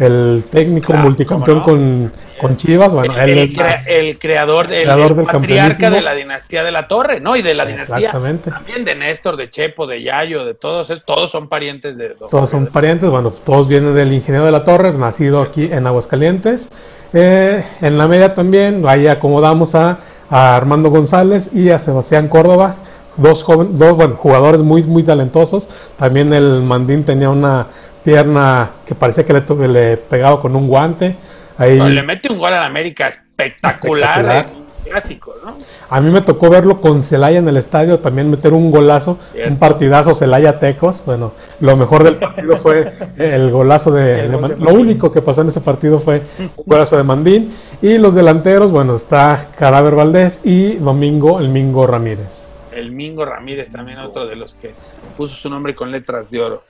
C: el técnico multicampeón con, con, Chivas, bueno,
A: el, el, creador, el, patriarca de la dinastía de la Torre, ¿no? Y de la dinastía también de Néstor, de Chepo, de Yayo, de todos, todos son parientes de...
C: Todos son parientes, bueno, todos vienen del ingeniero de la Torre, nacido aquí en Aguascalientes. Eh, en la media también, ahí acomodamos a, a Armando González y a Sebastián Córdoba, dos, joven, dos bueno, jugadores muy, muy talentosos. También el Mandín tenía una pierna que parecía que le, le pegaba con un guante. Ahí,
A: le mete un gol a América espectacular, clásico, ¿no?
C: A mí me tocó verlo con Celaya en el estadio, también meter un golazo, un partidazo Celaya Tecos. Bueno, lo mejor del partido fue el golazo de, Lo único que pasó en ese partido fue un golazo de Mandín. Y los delanteros, bueno, está Cadáver Valdés y Domingo el Mingo Ramírez
A: el Mingo Ramírez, también otro de los que puso su nombre con letras de oro.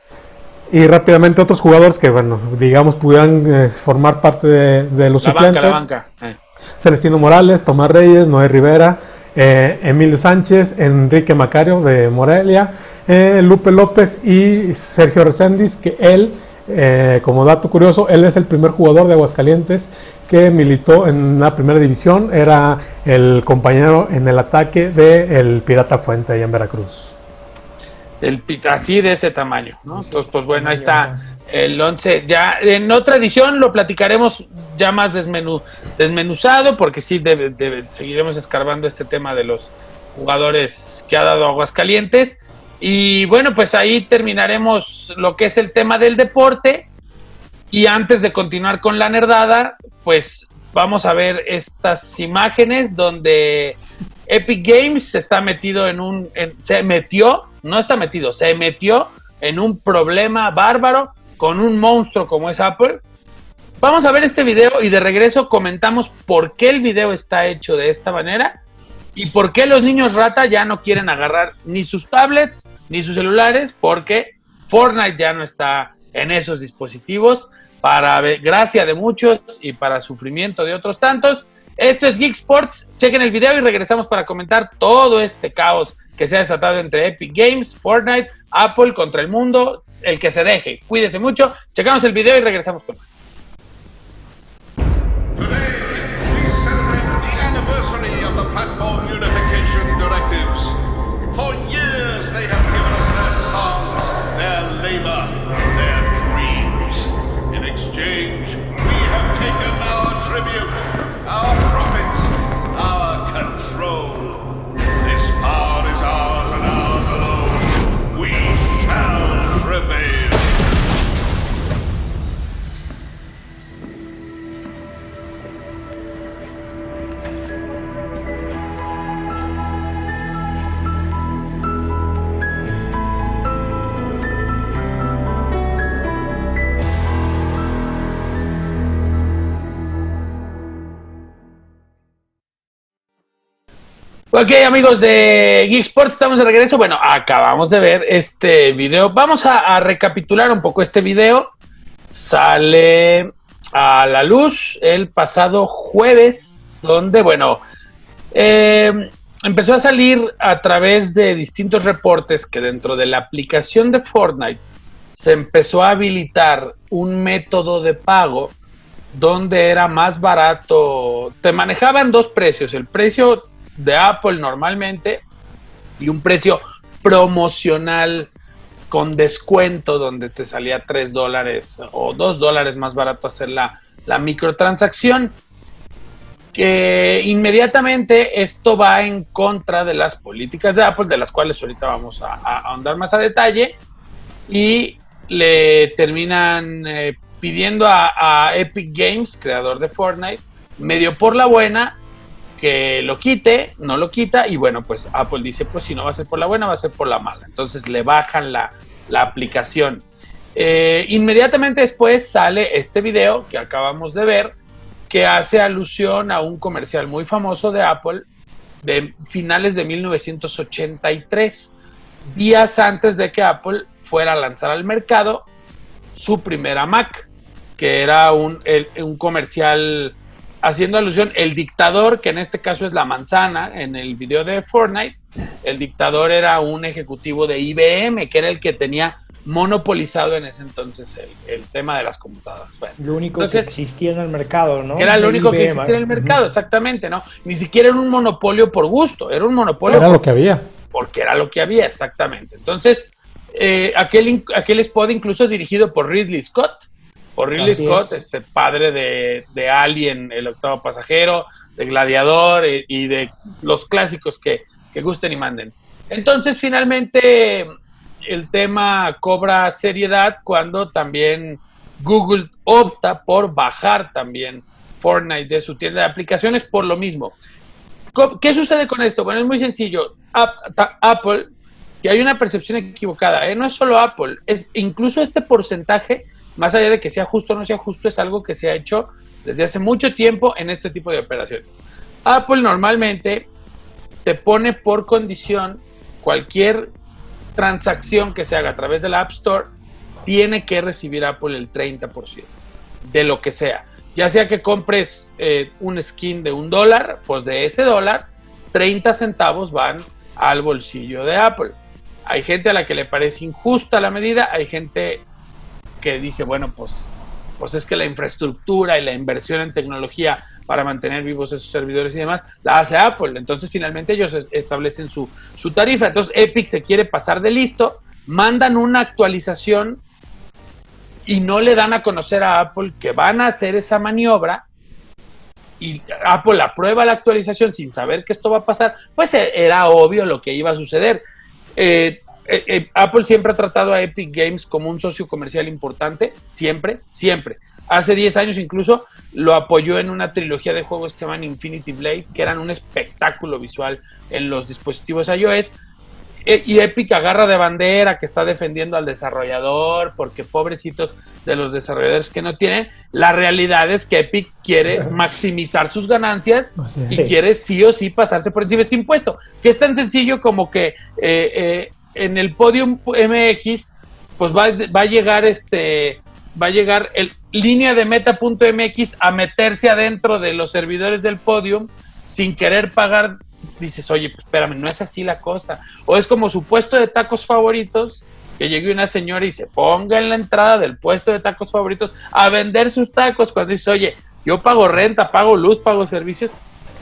C: Y rápidamente otros jugadores que, bueno, digamos, pudieran eh, formar parte de, los
A: la Banca, la banca. Eh.
C: Celestino Morales, Tomás Reyes, Noé Rivera, eh, Emilio Sánchez, Enrique Macario de Morelia, eh, Lupe López y Sergio Reséndiz, que él, eh, como dato curioso, él es el primer jugador de Aguascalientes que militó en la primera división, era el compañero en el ataque del Pirata Fuente ahí en Veracruz.
A: El, así de ese tamaño, ¿no? Entonces, pues bueno, ahí está el 11. Ya en otra edición lo platicaremos ya más desmenú, desmenuzado, porque sí seguiremos escarbando este tema de los jugadores que ha dado Aguascalientes. Y bueno, pues ahí terminaremos lo que es el tema del deporte. Y antes de continuar con la nerdada, pues vamos a ver estas imágenes donde Epic Games se está metido en un, se metió, no está metido, se metió en un problema bárbaro con un monstruo como es Apple. Vamos a ver este video y de regreso comentamos por qué el video está hecho de esta manera y por qué los niños rata ya no quieren agarrar ni sus tablets ni sus celulares porque Fortnite ya no está en esos dispositivos para gracia de muchos y para sufrimiento de otros tantos. Esto es Geek Sports. Chequen el video y regresamos para comentar todo este caos que se ha desatado entre Epic Games, Fortnite, Apple contra el mundo, el que se deje. Cuídense mucho. Checamos el video y regresamos con más. Ok, amigos de Geek Sports, estamos de regreso. Bueno, acabamos de ver este video. Vamos a, recapitular un poco este video. Sale a la luz el pasado jueves, donde, bueno, eh, empezó a salir a través de distintos reportes que dentro de la aplicación de Fortnite se empezó a habilitar un método de pago donde era más barato. Te manejaban dos precios, el precio de Apple normalmente y un precio promocional con descuento donde te salía 3 dólares o 2 dólares más barato hacer la, la microtransacción. Que inmediatamente esto va en contra de las políticas de Apple, de las cuales ahorita vamos a, ahondar más a detalle, y le terminan eh, pidiendo a, a Epic Games, creador de Fortnite, medio por la buena, que lo quite, no lo quita y bueno, pues Apple dice, pues si no va a ser por la buena, va a ser por la mala. Entonces le bajan la, aplicación. Eh, inmediatamente después sale este video que acabamos de ver, que hace alusión a un comercial muy famoso de Apple de finales de 1983, días antes de que Apple fuera a lanzar al mercado su primera Mac, que era un, un comercial haciendo alusión, el dictador, que en este caso es la manzana, en el video de Fortnite, el dictador era un ejecutivo de IBM, que era el que tenía monopolizado en ese entonces el, tema de las computadoras.
B: lo único que existía en el mercado, ¿no?
A: Era lo único que existía en el mercado, exactamente, ¿no? Ni siquiera era un monopolio por gusto, era un monopolio.
C: Era lo que había.
A: Porque era lo que había, exactamente. Entonces, eh, aquel, aquel spot incluso dirigido por Ridley Scott, por Ridley Scott, este padre de, Alien, el octavo pasajero, de Gladiador eh, y, de los clásicos que, gusten y manden. Entonces, finalmente, el tema cobra seriedad cuando también Google opta por bajar también Fortnite de su tienda de aplicaciones por lo mismo. ¿Qué sucede con esto? Bueno, es muy sencillo. Apple, y hay una percepción equivocada, ¿eh? no es solo Apple, es incluso este porcentaje más allá de que sea justo o no sea justo, es algo que se ha hecho desde hace mucho tiempo en este tipo de operaciones. Apple normalmente te pone por condición cualquier transacción que se haga a través de la App Store, tiene que recibir Apple el 30% de lo que sea. Ya sea que compres eh, un skin de un dólar, pues de ese dólar 30 centavos van al bolsillo de Apple. Hay gente a la que le parece injusta la medida, hay gente que dice, bueno, pues, pues es que la infraestructura y la inversión en tecnología para mantener vivos esos servidores y demás, la hace Apple. Entonces finalmente ellos establecen su, su tarifa. Entonces Epic se quiere pasar de listo, mandan una actualización y no le dan a conocer a Apple que van a hacer esa maniobra y Apple aprueba la actualización sin saber que esto va a pasar, pues e, era obvio lo que iba a suceder. Eh, eh, eh, Apple siempre ha tratado a Epic Games como un socio comercial importante, siempre, siempre. Hace 10 años incluso lo apoyó en una trilogía de juegos que se llaman Infinity Blade, que eran un espectáculo visual en los dispositivos iOS. E, y Epic agarra de bandera que está defendiendo al desarrollador, porque pobrecitos de los desarrolladores que no tienen. La realidad es que Epic quiere maximizar sus ganancias y quiere sí o sí pasarse por encima de este impuesto, que es tan sencillo como que eh, eh, en el Podium MX, pues va, va, a llegar este, va a llegar el línea de meta.mx a meterse adentro de los servidores del Podium sin querer pagar dices, oye, pues espérame, no es así la cosa. O es como su puesto de tacos favoritos, que llegue una señora y se ponga en la entrada del puesto de tacos favoritos a vender sus tacos cuando dice, oye, yo pago renta, pago luz, pago servicios,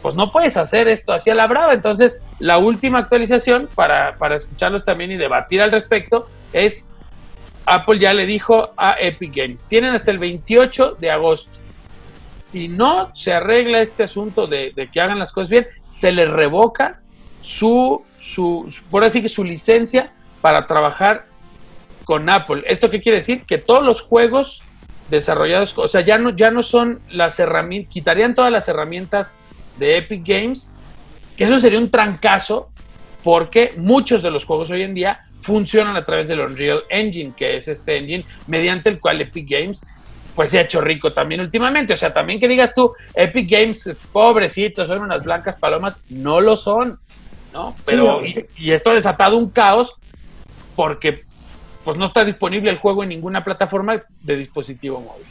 A: pues no puedes hacer esto así a la brava. Entonces, la última actualización para, para escucharlos también y debatir al respecto es Apple ya le dijo a Epic Games, tienen hasta el 28 de agosto. Si no se arregla este asunto de, de que hagan las cosas bien, se le revoca su, su, por así que su licencia para trabajar con Apple. ¿Esto qué quiere decir? Que todos los juegos desarrollados, o sea, ya no, ya no son las herramientas, quitarían todas las herramientas de Epic Games, que eso sería un trancazo, porque muchos de los juegos hoy en día funcionan a través del Unreal Engine, que es este engine mediante el cual Epic Games pues se ha hecho rico también últimamente. O sea, también que digas tú, Epic Games, pobrecitos, son unas blancas palomas, no lo son, ¿no? Pero, y, esto ha desatado un caos porque pues no está disponible el juego en ninguna plataforma de dispositivo móvil.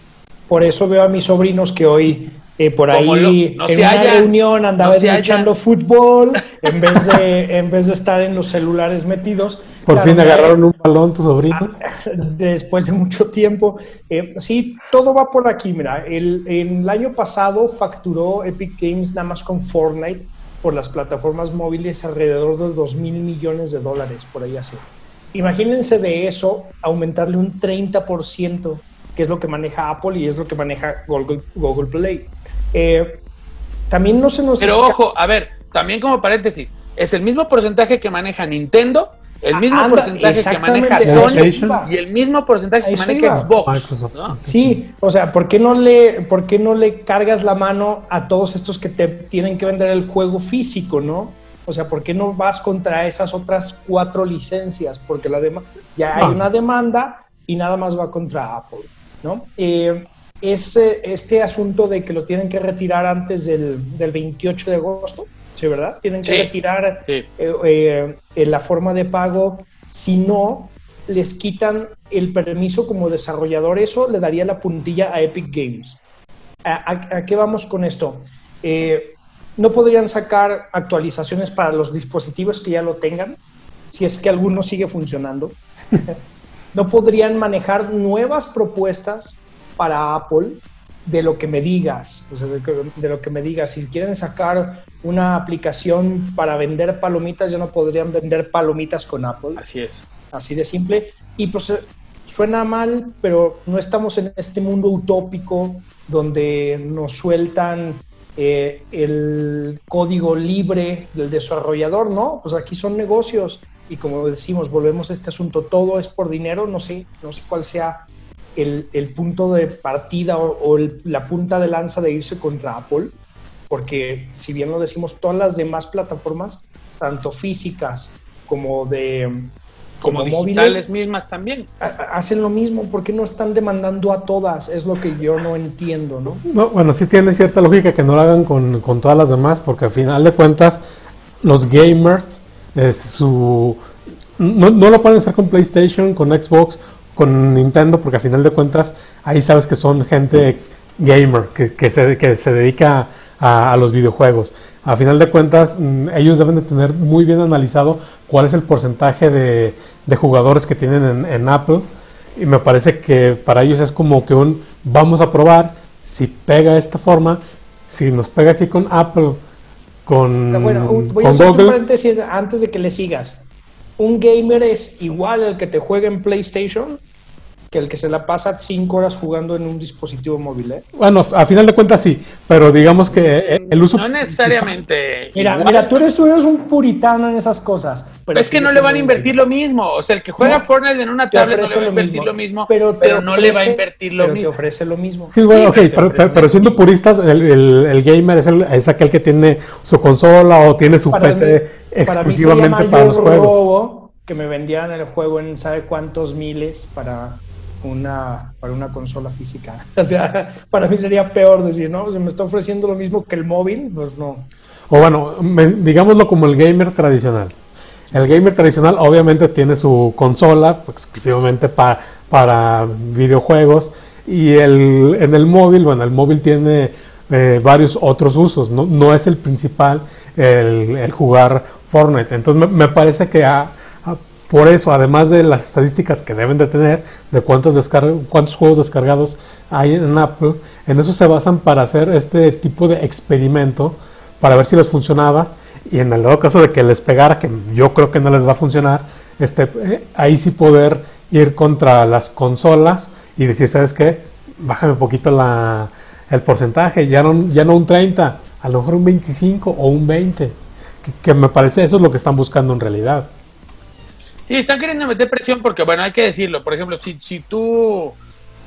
B: Por eso veo a mis sobrinos que hoy eh, por ahí en una reunión andaban echando fútbol en vez de en vez de estar en los celulares metidos.
C: Por fin agarraron un balón tu sobrino.
B: Después de mucho tiempo. Eh, sí, todo va por aquí. Mira, el, el año pasado facturó Epic Games nada más con Fortnite por las plataformas móviles alrededor de 2 mil millones de dólares, por ahí así. Imagínense de eso aumentarle un 30%, que es lo que maneja Apple y es lo que maneja Google, Google Play. Eh, también no se nos...
A: Pero ojo, a ver, también como paréntesis, es el mismo porcentaje que maneja Nintendo, el ah, mismo porcentaje que maneja Sony y el mismo porcentaje que maneja Xbox.
B: Sí, o sea, ¿por qué, no le, ¿por qué no le cargas la mano a todos estos que te tienen que vender el juego físico, no? O sea, ¿por qué no vas contra esas otras cuatro licencias? Porque la ya hay una demanda y nada más va contra Apple, ¿no? Eh, este asunto de que lo tienen que retirar antes del, del 28 de agosto, ¿sí, verdad? Tienen que retirar eh, eh, la forma de pago, si no, les quitan el permiso como desarrollador, eso le daría la puntilla a Epic Games. ¿A, qué vamos con esto? Eh, no podrían sacar actualizaciones para los dispositivos que ya lo tengan, si es que alguno sigue funcionando. no podrían manejar nuevas propuestas para Apple de lo que me digas, de, lo que me digas. Si quieren sacar una aplicación para vender palomitas, ya no podrían vender palomitas con Apple.
A: Así es.
B: Así de simple. Y pues eh, suena mal, pero no estamos en este mundo utópico donde nos sueltan eh, el código libre del desarrollador, ¿no? Pues aquí son negocios y como decimos, volvemos a este asunto, todo es por dinero, no sé, no sé cuál sea el, punto de partida o, la punta de lanza de irse contra Apple, porque si bien lo decimos, todas las demás plataformas, tanto físicas como de
A: como, móviles mismas también.
B: hacen lo mismo ¿por qué no están demandando a todas es lo que yo no entiendo no,
C: bueno sí tiene cierta lógica que no lo hagan con, con todas las demás porque al final de cuentas los gamers su no, no, lo pueden hacer con PlayStation con Xbox con Nintendo, porque a final de cuentas ahí sabes que son gente gamer, que, que, se, que se dedica a, los videojuegos. a final de cuentas mm, ellos deben de tener muy bien analizado cuál es el porcentaje de, jugadores que tienen en, Apple y me parece que para ellos es como que un vamos a probar si pega de esta forma, si nos pega aquí con Apple, con,
B: bueno, voy a hacer un paréntesis antes de que le sigas. ¿Un gamer es igual al que te juega en PlayStation? Que el que se la pasa cinco horas jugando en un dispositivo móvil. ¿eh?
C: Bueno, a final de cuentas sí, pero digamos que el uso...
A: No necesariamente...
B: Mira, mira tú, eres, tú eres un puritano en esas cosas.
A: Pero es que no le van a invertir lo mismo. O sea, el que juega Fortnite en una tablet no le va a invertir lo mismo, pero, no le va a invertir lo mismo. te
B: ofrece lo mismo.
C: Sí, bueno, ok, pero, siendo puristas, el, el, gamer es, el, es, aquel que tiene su consola o tiene su PC exclusivamente para, los juegos.
B: que me vendían el juego en sabe cuántos miles para una, para una consola física. O sea, para mí sería peor decir, no, se me está ofreciendo lo mismo que el móvil, pues no.
C: O bueno, digámoslo como el gamer tradicional. El gamer tradicional obviamente tiene su consola exclusivamente para, para videojuegos y el, en el móvil, bueno, el móvil tiene eh, varios otros usos, ¿no? no es el principal el, jugar Fortnite. Entonces me, me parece que a, por eso, además de las estadísticas que deben de tener, de cuántos, cuántos juegos descargados hay en Apple, en eso se basan para hacer este tipo de experimento, para ver si les funcionaba, y en el dado caso de que les pegara, que yo creo que no les va a funcionar, este, eh, ahí sí poder ir contra las consolas y decir, ¿sabes qué? Bájame un poquito la, el porcentaje, ya no, ya no un 30, a lo mejor un 25 o un 20, que me parece eso es lo que están buscando en realidad.
A: Sí, están queriendo meter presión porque, bueno, hay que decirlo. Por ejemplo, si, si, tú,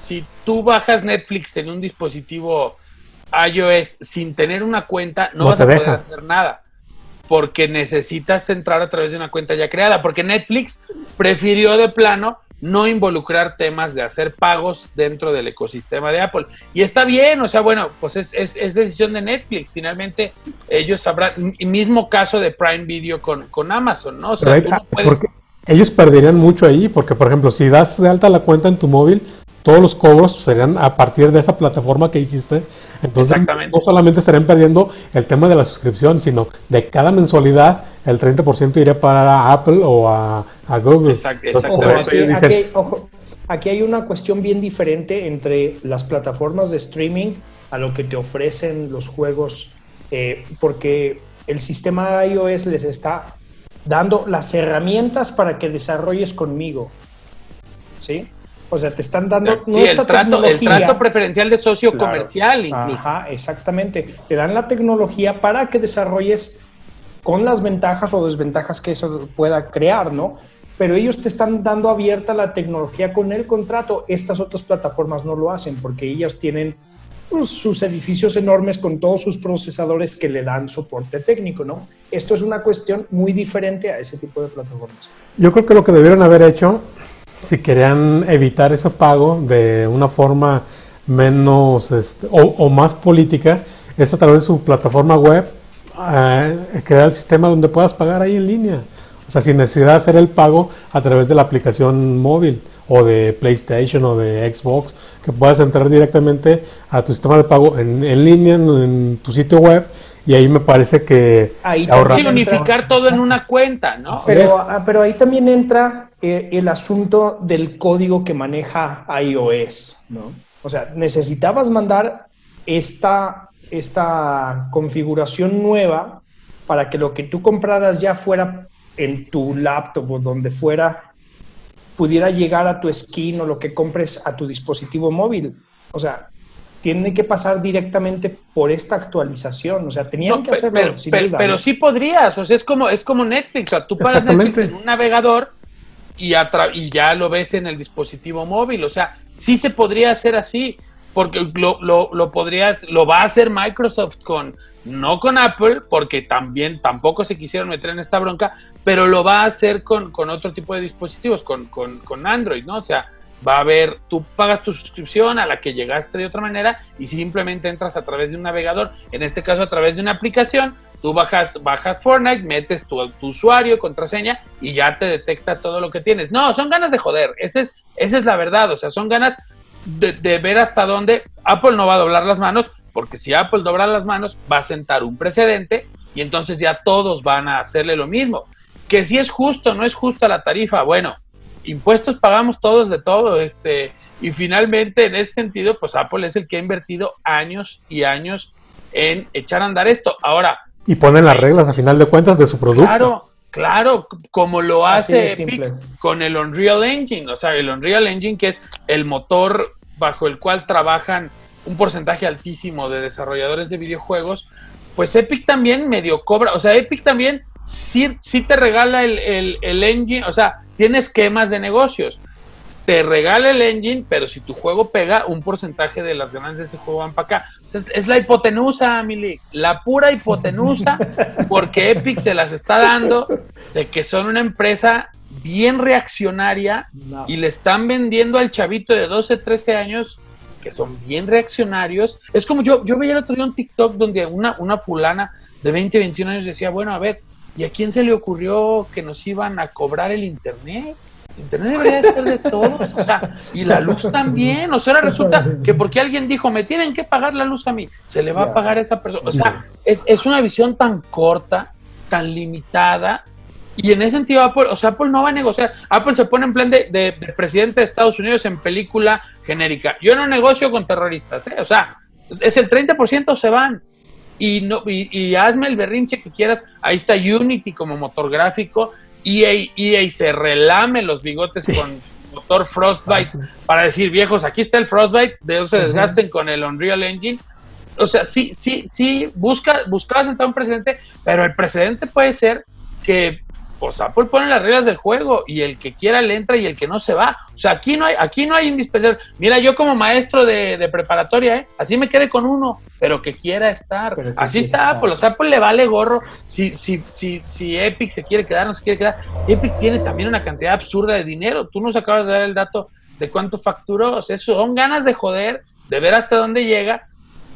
A: si tú bajas Netflix en un dispositivo iOS sin tener una cuenta, no, vas a poder hacer nada. Porque necesitas entrar a través de una cuenta ya creada. Porque Netflix prefirió de plano no involucrar temas de hacer pagos dentro del ecosistema de Apple. Y está bien, o sea, bueno, pues es, es, decisión de Netflix. Finalmente ellos sabrán, mismo caso de Prime Video con, con Amazon, ¿no? O sea,
C: no ellos perderían mucho ahí, porque por ejemplo, si das de alta la cuenta en tu móvil, todos los cobros serían a partir de esa plataforma que hiciste. Entonces, no solamente estarían perdiendo el tema de la suscripción, sino de cada mensualidad, el 30% iría para Apple o a, Google.
B: exactamente. aquí, hay una cuestión bien diferente entre las plataformas de streaming a lo que te ofrecen los juegos, eh, porque el sistema iOS les está dando las herramientas para que desarrolles conmigo. ¿Sí? O sea, te están dando
A: sí, el, trato, el trato preferencial de socio comercial.
B: Ajá, exactamente. Te dan la tecnología para que desarrolles con las ventajas o desventajas que eso pueda crear, ¿no? Pero ellos te están dando abierta la tecnología con el contrato. Estas otras plataformas no lo hacen porque ellas tienen sus edificios enormes con todos sus procesadores que le dan soporte técnico, ¿no? Esto es una cuestión muy diferente a ese tipo de plataformas.
C: Yo creo que lo que debieron haber hecho, si querían evitar ese pago de una forma menos este, o, más política, es a través de su plataforma web eh, crear el sistema donde puedas pagar ahí en línea. O sea, sin necesidad de hacer el pago a través de la aplicación móvil o de PlayStation o de Xbox que puedas entrar directamente a tu sistema de pago en, línea, en, tu sitio web, y ahí me parece que
A: ahí ahorra. unificar todo en una cuenta, ¿no?
B: Pero, ah, pero ahí también entra eh, el asunto del código que maneja iOS, ¿no? O sea, necesitabas mandar esta, esta configuración nueva para que lo que tú compraras ya fuera en tu laptop o donde fuera pudiera llegar a tu skin o lo que compres a tu dispositivo móvil. O sea, tiene que pasar directamente por esta actualización. O sea, tenían que hacerlo
A: pero, sin pero, sí podrías. O sea, es como, es como Netflix. O sea, tú paras Netflix en un navegador y, y ya lo ves en el dispositivo móvil. O sea, sí se podría hacer así. Porque lo, lo, lo podrías, lo va a hacer Microsoft con, no con Apple, porque también tampoco se quisieron meter en esta bronca, pero lo va a hacer con, otro tipo de dispositivos, con, con, Android, ¿no? O sea, va a haber, tú pagas tu suscripción a la que llegaste de otra manera y simplemente entras a través de un navegador, en este caso a través de una aplicación, tú bajas, bajas Fortnite, metes tu, usuario, contraseña y ya te detecta todo lo que tienes. No, son ganas de joder, esa es, es la verdad, o sea, son ganas de, de ver hasta dónde Apple no va a doblar las manos, porque si Apple dobla las manos va a sentar un precedente y entonces ya todos van a hacerle lo mismo. Que si es justo, no es justa la tarifa, bueno, impuestos pagamos todos de todo, este, y finalmente en ese sentido, pues Apple es el que ha invertido años y años en echar a andar esto. Ahora.
C: Y ponen las reglas a final de cuentas de su producto.
A: Claro, claro, como lo hace Epic con el Unreal Engine, o sea, el Unreal Engine que es el motor bajo el cual trabajan un porcentaje altísimo de desarrolladores de videojuegos, pues Epic también medio cobra, o sea, Epic también sí, sí te regala el, el, el engine, o sea, tiene esquemas de negocios te regala el engine, pero si tu juego pega, un porcentaje de las ganancias de ese juego van para acá. es, la hipotenusa, Milik, la pura hipotenusa, porque Epic se las está dando de que son una empresa bien reaccionaria y le están vendiendo al chavito de 12, 13 años que son bien reaccionarios. Es como yo, yo veía el otro día un TikTok donde una, una fulana de 20, 21 años decía, bueno, a ver, ¿y a quién se le ocurrió que nos iban a cobrar el internet? Internet debería ser de todos, o sea, y la luz también, o sea, ahora resulta que porque alguien dijo, me tienen que pagar la luz a mí, se le va a pagar a esa persona, o sea, es, es una visión tan corta, tan limitada, y en ese sentido Apple, o sea, Apple no va a negociar, Apple se pone en plan de, de, presidente de Estados Unidos en película genérica, yo no negocio con terroristas, ¿eh? o sea, es el 30% se van, y, no, y, y, hazme el berrinche que quieras. Ahí está Unity como motor gráfico EA, EA se relame los bigotes con motor Frostbite ah, para decir, viejos, aquí está el Frostbite, de eso se desgasten con el Unreal Engine. O sea, sí, sí, sí, busca, buscaba sentar un precedente, pero el precedente puede ser que pues Apple pone las reglas del juego y el que quiera le entra y el que no se va. O sea, aquí no hay, aquí no hay indispensable. Mira, yo como maestro de, preparatoria, ¿eh? así me quedé con uno, pero que quiera estar. así está Apple. O sea, Apple le vale gorro si, si, si, si Epic se quiere quedar, no se quiere quedar. Epic tiene también una cantidad absurda de dinero. Tú nos acabas de dar el dato de cuánto facturó. O sea, son ganas de joder, de ver hasta dónde llega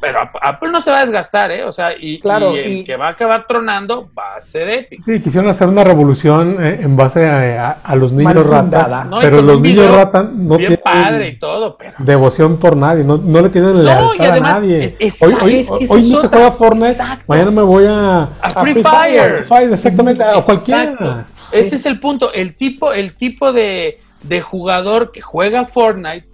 A: pero Apple no se va a desgastar, ¿eh? O sea, y, el que va a acabar tronando va a ser Epic.
C: Sí, quisieron hacer una revolución eh, en base a, los niños rata, pero los niños rata no
A: tienen padre y todo, pero...
C: devoción por nadie, no, no le tienen lealtad a nadie. hoy hoy, hoy no se juega Fortnite, mañana me voy a...
A: A Free, Fire.
C: Fire. Exactamente, a cualquiera.
A: Ese es el punto, el tipo, el tipo de, de jugador que juega Fortnite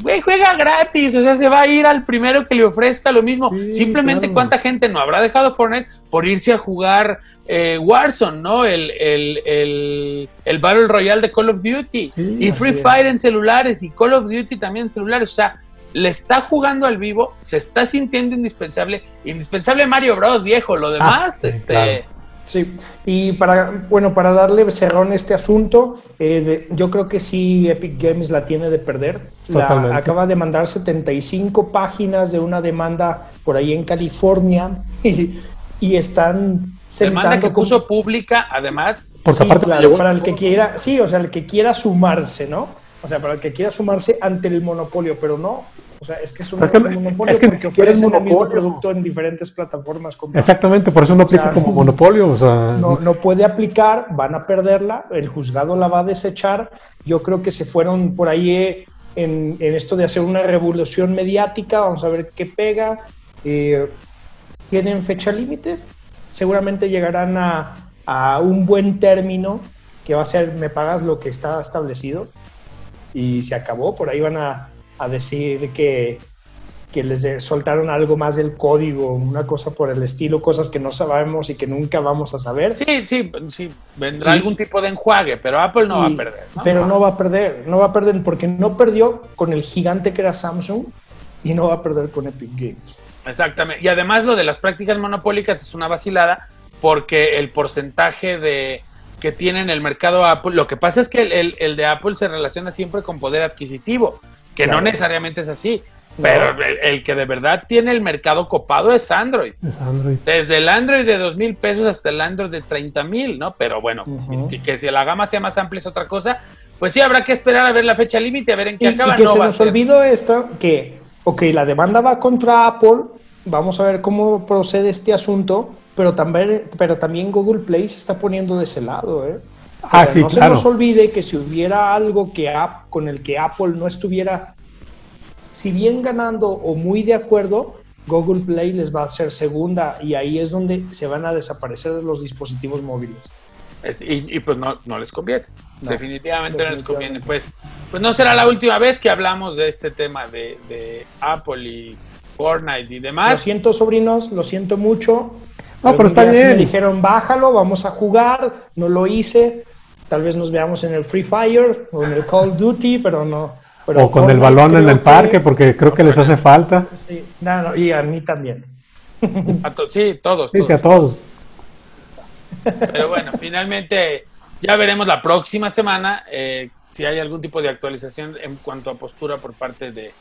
A: güey, juega gratis, o sea, se va a ir al primero que le ofrezca lo mismo. Simplemente cuánta gente no habrá dejado Fortnite por irse a jugar eh, Warzone, ¿no? El, el, el, Battle Royale de Call of Duty y Free Fire en celulares y Call of Duty también en celulares, o sea, le está jugando al vivo, se está sintiendo indispensable, indispensable Mario Bros, viejo, lo demás, ah, este...
B: Sí, y para, bueno, para darle cerrón a este asunto, eh, yo creo que sí Epic Games la tiene de perder. acaba de mandar 75 páginas de una demanda por ahí en California y, están
A: sentando... Demanda que puso pública, además.
B: Porque aparte para el que quiera, sí, o sea, el que quiera sumarse, ¿no? O sea, para el que quiera sumarse ante el monopolio, pero no o sea, es que es un, monopolio es que porque ofrecen el mismo producto en diferentes plataformas.
C: Exactamente, por eso no aplica como monopolio. O sea,
B: no, no puede aplicar, van a perderla, el juzgado la va a desechar. Yo creo que se fueron por ahí eh, en, en esto de hacer una revolución mediática, vamos a ver qué pega. Eh, ¿Tienen fecha límite? Seguramente llegarán a, a un buen término que va a ser me pagas lo que está establecido y se acabó, por ahí van a a decir que, que les soltaron algo más del código, una cosa por el estilo, cosas que no sabemos y que nunca vamos a saber.
A: Sí, sí, sí, vendrá algún tipo de enjuague, pero Apple no va a perder.
B: Pero no va a perder, no va a perder porque no perdió con el gigante que era Samsung y no va a perder con Epic Games.
A: Exactamente, y además lo de las prácticas monopólicas es una vacilada porque el porcentaje de que tiene en el mercado Apple, lo que pasa es que el, el de Apple se relaciona siempre con poder adquisitivo que no necesariamente es así. Pero el, que de verdad tiene el mercado copado es Android.
C: Es Android.
A: Desde el Android de dos mil pesos hasta el Android de 30 mil, ¿no? Pero bueno, que, si la gama sea más amplia es otra cosa. Pues sí, habrá que esperar a ver la fecha límite, a ver en qué acaba.
B: Y que se nos olvidó esto, que, ok, la demanda va contra Apple, vamos a ver cómo procede este asunto, pero también, pero también Google Play se está poniendo de ese lado, ¿eh? Ah, no se nos olvide que si hubiera algo que con el que Apple no estuviera, si bien ganando o muy de acuerdo, Google Play les va a hacer segunda y ahí es donde se van a desaparecer de los dispositivos móviles.
A: y, pues no, no les conviene. definitivamente, no les conviene. Pues, pues no será la última vez que hablamos de este tema de, de Apple y Fortnite y demás.
B: Lo siento, sobrinos, lo siento mucho.
C: No, pero está bien.
B: me dijeron, bájalo, vamos a jugar. No lo hice. Tal vez nos veamos en el Free Fire o en el Call of Duty, pero no.
C: o con el balón en el parque, porque creo que les hace falta.
B: Sí, no, y a mí también.
A: sí, todos.
C: Sí, a todos.
A: Pero bueno, finalmente ya veremos la próxima semana eh, si hay algún tipo de actualización en cuanto a postura por parte de,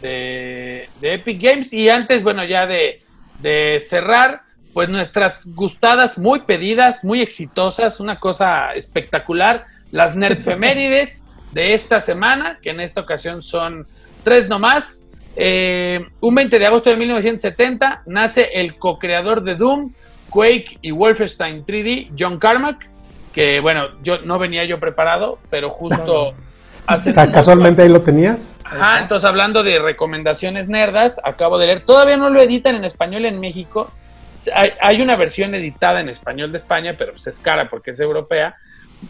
A: de, Epic Games. Y antes, bueno, ya de, cerrar, pues nuestras gustadas, muy pedidas, muy exitosas, una cosa espectacular, las nerdfemérides de esta semana, que en esta ocasión son tres nomás. Eh, un 20 de agosto de 1970 nace el co-creador de Doom, Quake y Wolfenstein 3D, John Carmack, que bueno, yo no venía yo preparado, pero justo...
C: ¿Casualmente ahí lo tenías?
A: Ajá, entonces hablando de recomendaciones nerdas, acabo de leer, todavía no lo editan en español en México, hay, una versión editada en español de España, pero pues es cara porque es europea.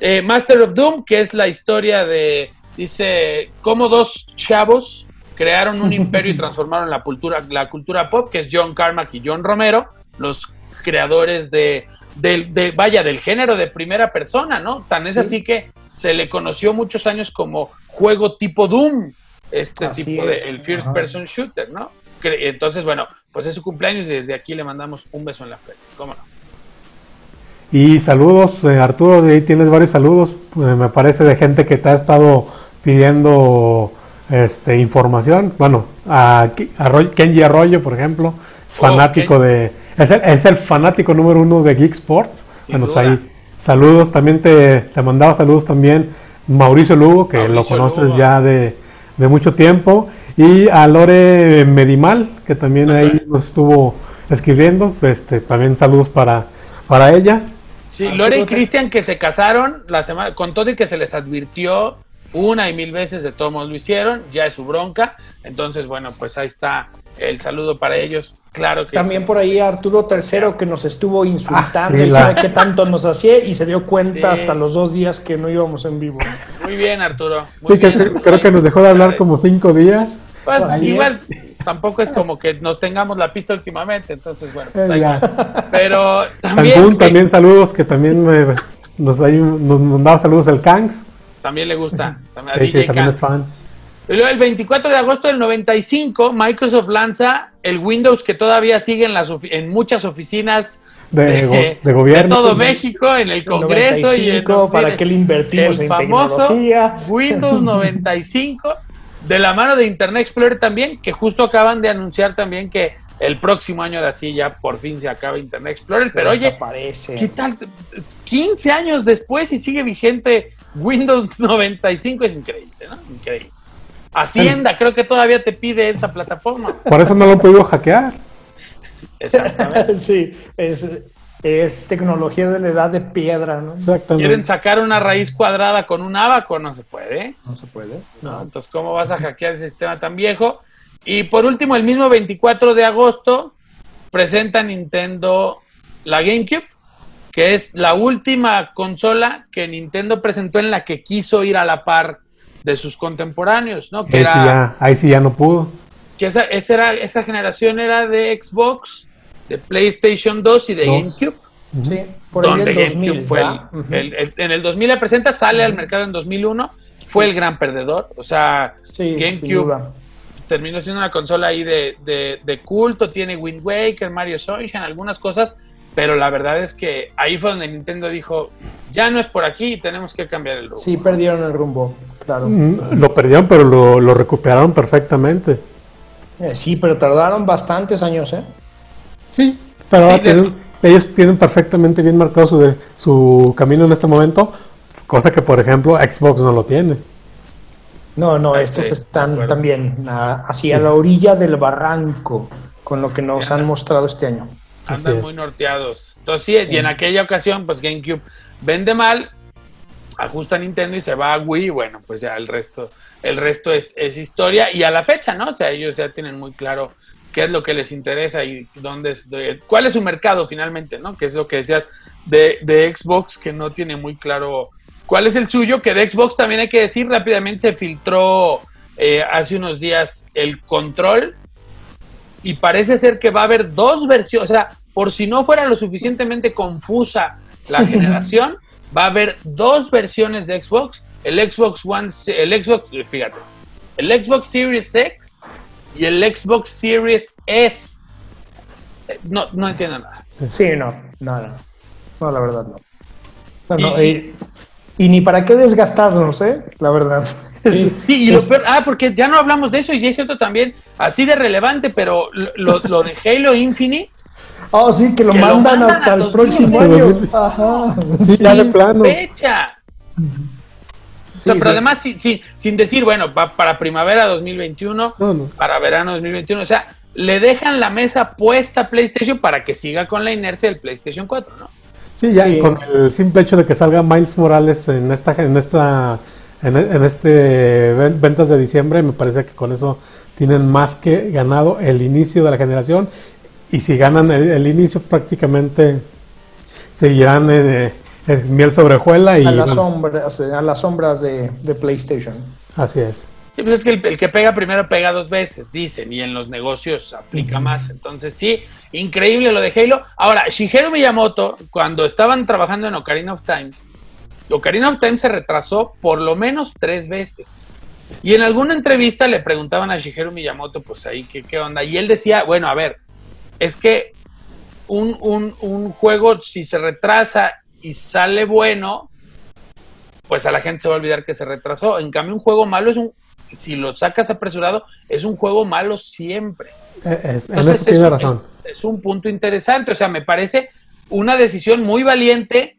A: Eh, Master of Doom, que es la historia de, dice, cómo dos chavos crearon un imperio y transformaron la cultura, la cultura pop, que es John Carmack y John Romero, los creadores de, de, vaya, del género de primera persona, ¿no? Tan es así que se le conoció muchos años como juego tipo Doom, este tipo de el first person shooter, ¿no? Entonces, bueno, pues es su cumpleaños y desde aquí le mandamos un beso en la frente, ¿cómo no?
C: Y saludos, eh, Arturo, de ahí tienes varios saludos, eh, me parece de gente que te ha estado pidiendo este, información. Bueno, a, Kenji Arroyo, por ejemplo, es oh, fanático de... Es el, es el, fanático número uno de Geek Sports. bueno, pues ahí Saludos, también te, te mandaba saludos también Mauricio Lugo, que lo conoces ya de, mucho tiempo, y a Lore Medimal, que también ahí nos estuvo escribiendo, este, también saludos para, para ella.
A: Sí, Lore y Cristian que se casaron la semana, con todo y que se les advirtió una y mil veces de todos lo hicieron, ya es su bronca, entonces bueno, pues ahí está el saludo para ellos. Claro que
B: También por ahí Arturo III que nos estuvo insultando ah, y sabe qué tanto nos hacía y se dio cuenta hasta los dos días que no íbamos en vivo.
A: Muy bien, Arturo.
C: sí, creo que nos dejó de hablar como cinco días.
A: Pues, igual, tampoco es como que nos tengamos la pista últimamente, entonces bueno. Pues, Pero
C: también, también saludos, que también nos, nos mandaba saludos el Kangs.
A: También le gusta.
C: También, sí, también es fan.
A: Y luego el 24 de agosto del 95, Microsoft lanza el Windows que todavía sigue en, las en muchas oficinas
C: de, gobierno.
A: De todo México, en el Congreso. y en,
B: ¿Para qué le invertimos
A: el famoso Windows 95, de la mano de Internet Explorer también, que justo acaban de anunciar también que el próximo año de así ya por fin se acaba Internet Explorer. pero oye, ¿qué tal? 15 años después y sigue vigente Windows 95, es increíble, ¿no? Increíble. Hacienda creo que todavía te pide esa plataforma.
C: Por eso no lo han podido hackear.
B: Exactamente. sí, es, es tecnología de la edad de piedra, ¿no?
A: Exactamente. Quieren sacar una raíz cuadrada con un abaco, no se puede.
B: No se puede.
A: No, entonces, ¿cómo vas a hackear ese sistema tan viejo? Y por último, el mismo 24 de agosto, presenta Nintendo la GameCube, que es la última consola que Nintendo presentó en la que quiso ir a la par de sus contemporáneos, ¿no?
C: Que ahí, era, sí ya, ahí sí ya no pudo.
A: Que esa, esa, era, esa generación era de Xbox, de PlayStation 2 y de GameCube.
B: Sí, por donde el 2000,
A: fue el, en el 2000 la presenta, sale al mercado en 2001, fue el gran perdedor, o sea, GameCube terminó siendo una consola ahí de, de, de, culto, tiene Wind Waker, Mario Sunshine, algunas cosas, pero la verdad es que ahí fue donde Nintendo dijo, ya no es por aquí, tenemos que cambiar el rumbo.
B: Sí, perdieron el rumbo, claro.
C: Mm, lo perdieron, pero lo, recuperaron perfectamente.
B: Eh, sí, pero tardaron bastantes años, ¿eh?
C: Sí, pero ellos tienen perfectamente bien marcado su, su camino en este momento, cosa que, por ejemplo, Xbox no lo tiene.
B: No, no, estos están también hacia la orilla del barranco con lo que nos han mostrado este año.
A: Andan muy norteados. Entonces sí, y en aquella ocasión, pues GameCube vende mal, ajusta Nintendo y se va a Wii, bueno, pues ya el resto, el resto es, es, historia y a la fecha, ¿no? O sea, ellos ya tienen muy claro qué es lo que les interesa y dónde es, cuál es su mercado finalmente, ¿no? Que es lo que decías de, de Xbox, que no tiene muy claro cuál es el suyo, que de Xbox también hay que decir rápidamente se filtró eh, hace unos días el control y parece ser que va a haber dos versiones, o sea, por si no fuera lo suficientemente confusa la generación, va a haber dos versiones de Xbox, el Xbox One, el Xbox, fíjate, el Xbox Series X y el Xbox Series S. No, no entiendo nada.
B: Sí, no, no, no. No, la verdad no. y, ni para qué desgastarnos, ¿eh? La verdad.
A: Sí, y lo peor, ah, porque ya no hablamos de eso y es cierto también, así de relevante, pero lo, lo de Halo Infinite.
B: Oh, sí, que lo, mandan, hasta el próximo año. Ajá.
A: Sí, ya de plano. Fecha pero además sin decir, bueno, para primavera 2021, para verano 2021, o sea, le dejan la mesa puesta a PlayStation para que siga con la inercia del PlayStation 4, ¿no?
C: Sí, ya con el simple hecho de que salga Miles Morales en esta en esta en, este ventas de diciembre, me parece que con eso tienen más que ganado el inicio de la generación y si ganan el, inicio prácticamente seguirán eh, miel sobre hojuela y...
B: A las sombras, a las sombras de, PlayStation.
C: Así es.
A: Sí, pues es que el, que pega primero pega dos veces, dicen, y en los negocios aplica más. Entonces, sí, increíble lo de Halo. Ahora, Shigeru Miyamoto, cuando estaban trabajando en Ocarina of Time, Ocarina of Time se retrasó por lo menos tres veces. Y en alguna entrevista le preguntaban a Shigeru Miyamoto, pues ahí, ¿qué, qué onda? Y él decía, bueno, a ver, es que un, un, un juego, si se retrasa y sale bueno, pues a la gente se va a olvidar que se retrasó. En cambio, un juego malo es un, si lo sacas apresurado, es un juego malo siempre.
C: Eh, es, Entonces, tiene razón.
A: Es, un punto interesante, o sea, me parece una decisión muy valiente.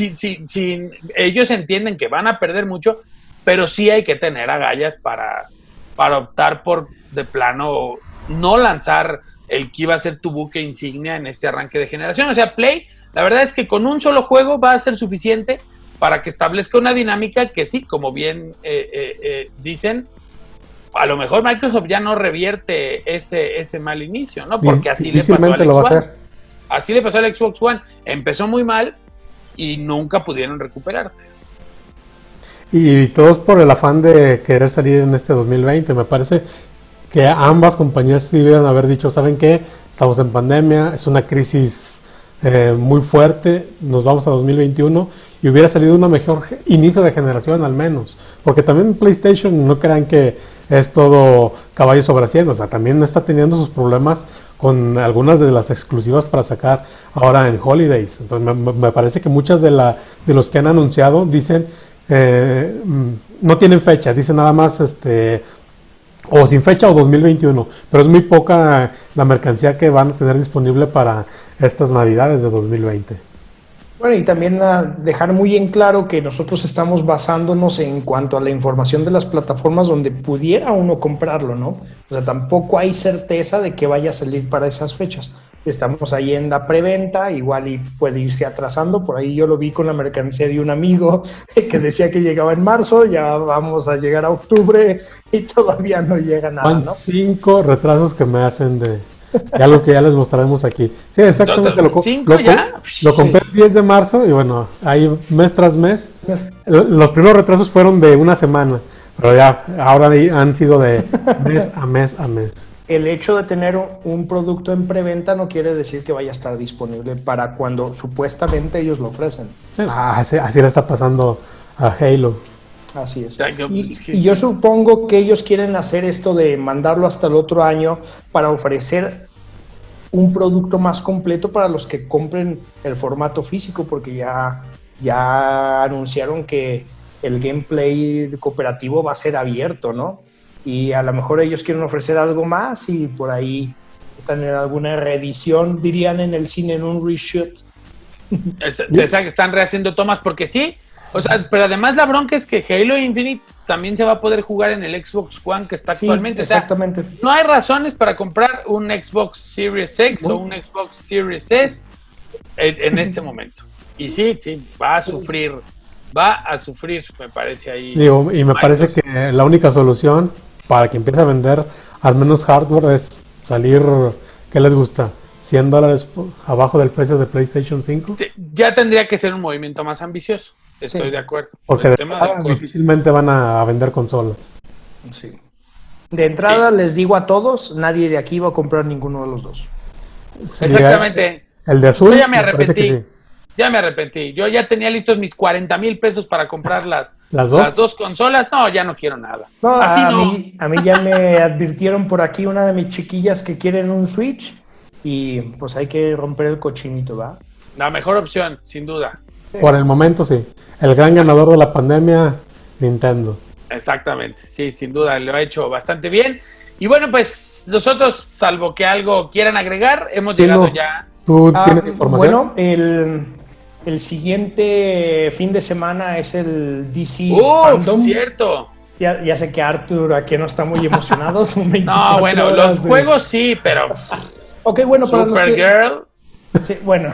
A: Si, si, si, ellos entienden que van a perder mucho, pero sí hay que tener agallas para, para optar por de plano no lanzar el que iba a ser tu buque insignia en este arranque de generación. O sea, Play la verdad es que con un solo juego va a ser suficiente para que establezca una dinámica que sí, como bien eh, eh, eh, dicen, a lo mejor Microsoft ya no revierte ese, ese mal inicio, ¿no? Porque así le pasó al Xbox One. Así le pasó al Xbox One. Empezó muy mal y nunca pudieron recuperarse.
C: Y todos por el afán de querer salir en este 2020. Me parece que ambas compañías sí debieron haber dicho, ¿saben qué? Estamos en pandemia, es una crisis eh, muy fuerte, nos vamos a 2021 y hubiera salido una mejor inicio de generación al menos. Porque también PlayStation no crean que es todo caballo sobre asiento, o sea, también está teniendo sus problemas con algunas de las exclusivas para sacar ahora en Holidays. Entonces me, parece que muchas de, la, de los que han anunciado dicen, eh, mm, no tienen fecha, dicen nada más este o sin fecha o 2021, pero es muy poca la mercancía que van a tener disponible para estas navidades de 2020.
B: Bueno, y también dejar muy en claro que nosotros estamos basándonos en cuanto a la información de las plataformas donde pudiera uno comprarlo, ¿no? O sea, tampoco hay certeza de que vaya a salir para esas fechas. Estamos ahí en la preventa, igual y puede irse atrasando. Por ahí yo lo vi con la mercancía de un amigo que decía que llegaba en marzo, ya vamos a llegar a octubre y todavía no llega nada, ¿no?
C: cinco retrasos que me hacen de, algo que ya les mostraremos aquí. Sí, exactamente. Lo, lo, compré el 10 de marzo y bueno, ahí mes tras mes. Los primeros retrasos fueron de una semana, pero ya ahora han sido de mes a mes a mes.
B: El hecho de tener un producto en preventa no quiere decir que vaya a estar disponible para cuando supuestamente ellos lo ofrecen.
C: Ah, así, así le está pasando a Halo.
B: Así es. Y, yo supongo que ellos quieren hacer esto de mandarlo hasta el otro año para ofrecer un producto más completo para los que compren el formato físico, porque ya, ya anunciaron que el gameplay cooperativo va a ser abierto, ¿no? Y a lo mejor ellos quieren ofrecer algo más y por ahí están en alguna reedición, dirían en el cine, en un reshoot.
A: Están rehaciendo tomas porque sí, o sea, pero además la bronca es que Halo Infinite también se va a poder jugar en el Xbox One que está actualmente.
B: Exactamente.
A: no hay razones para comprar un Xbox Series X o un Xbox Series S en, este momento. Y sí, sí, va a sufrir, va a sufrir, me parece ahí.
C: Digo, y me parece que la única solución para que empiece a vender al menos hardware es salir, ¿qué les gusta? 100 dólares abajo del precio de PlayStation 5.
A: ya tendría que ser un movimiento más ambicioso. Estoy de acuerdo.
C: Porque difícilmente van a, vender consolas.
B: Sí. De entrada les digo a todos, nadie de aquí va a comprar ninguno de los dos.
A: Exactamente.
C: El de azul.
A: Yo ya me arrepentí. Ya me arrepentí. Yo ya tenía listos mis 40 mil pesos para comprar las, ¿Las, dos? consolas. No, ya no quiero nada.
B: a, Mí, a mí ya me advirtieron por aquí una de mis chiquillas que quieren un Switch y pues hay que romper el cochinito, ¿va?
A: La mejor opción, sin duda.
C: Por el momento sí. El gran ganador de la pandemia, Nintendo.
A: Exactamente, sí, sin duda, lo ha hecho bastante bien. Y bueno, pues nosotros, salvo que algo quieran agregar, hemos llegado ya.
B: ¿Tú ah, tienes información? Bueno, el, el, siguiente fin de semana es el DC
A: ¡Oh, Fandom. cierto!
B: Ya, ya, sé que Arthur aquí no está muy emocionado.
A: no, bueno, los juegos sí, pero.
B: ok, bueno, para los
A: que,
B: Sí, bueno.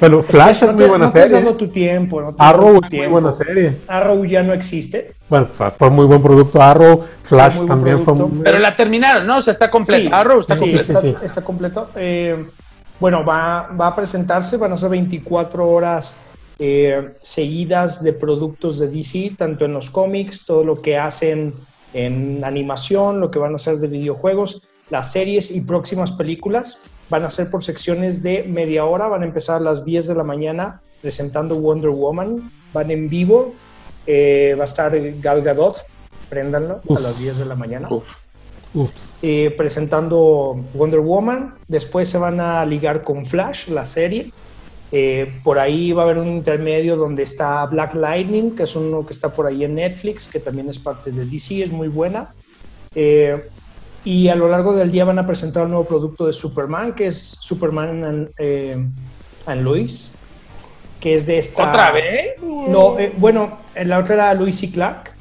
C: Pero Flash es, muy buena serie.
B: No tu tiempo. No
C: Arrow es muy buena serie.
B: Arrow ya no existe.
C: Bueno, fue muy buen producto. Arrow, Flash también fue muy...
A: Pero la terminaron, ¿no? O sea, está completo. Arrow está
B: sí, completo. Está, completo. Eh, bueno, va, va, a presentarse, van a ser 24 horas eh, seguidas de productos de DC, tanto en los cómics, todo lo que hacen en animación, lo que van a hacer de videojuegos, las series y próximas películas. Van a ser por secciones de media hora, van a empezar a las 10 de la mañana presentando Wonder Woman, van en vivo, eh, va a estar Gal Gadot, préndanlo, a las 10 de la mañana. Eh, presentando Wonder Woman, después se van a ligar con Flash, la serie. Eh, por ahí va a haber un intermedio donde está Black Lightning, que es uno que está por ahí en Netflix, que también es parte de DC, es muy buena. Y a lo largo del día van a presentar un nuevo producto de Superman, que es Superman and, eh, Lois, que es de esta...
A: ¿Otra vez?
B: No, eh, bueno, la otra era Luis y Clark.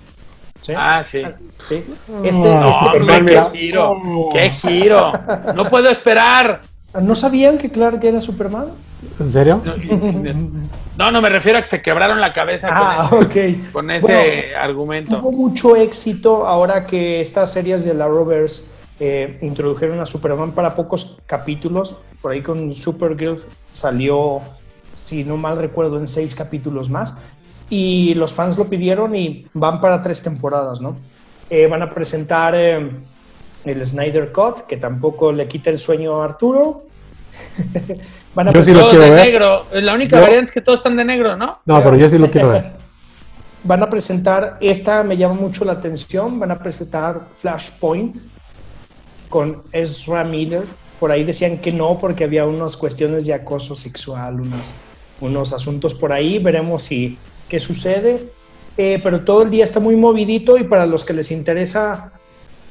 A: Ah, sí.
B: sí.
A: Este, este qué giro, qué giro. No puedo esperar.
B: ¿No sabían que Clark era Superman?
C: ¿En serio?
A: No, no, me refiero a que se quebraron la cabeza
B: ah,
A: con,
B: ese,
A: con ese argumento.
B: Tuvo mucho éxito ahora que estas series de la Rovers eh, introdujeron a Superman para pocos capítulos. Por ahí con Supergirl salió, si no mal recuerdo, en seis capítulos más. Y los fans lo pidieron y van para tres temporadas, ¿no? Eh, van a presentar eh, el Snyder Cut, que tampoco le quita el sueño a Arturo.
A: van a presentar de negro. La única variante es que todos están de negro, ¿no?
C: No, pero yo sí lo quiero ver.
B: van a presentar, esta me llama mucho la atención, van a presentar Flashpoint, con Ezra Miller. Por ahí decían que no, porque había unas cuestiones de acoso sexual, unos, unos asuntos por ahí. Veremos si qué sucede. Eh, pero todo el día está muy movidito y para los que les interesa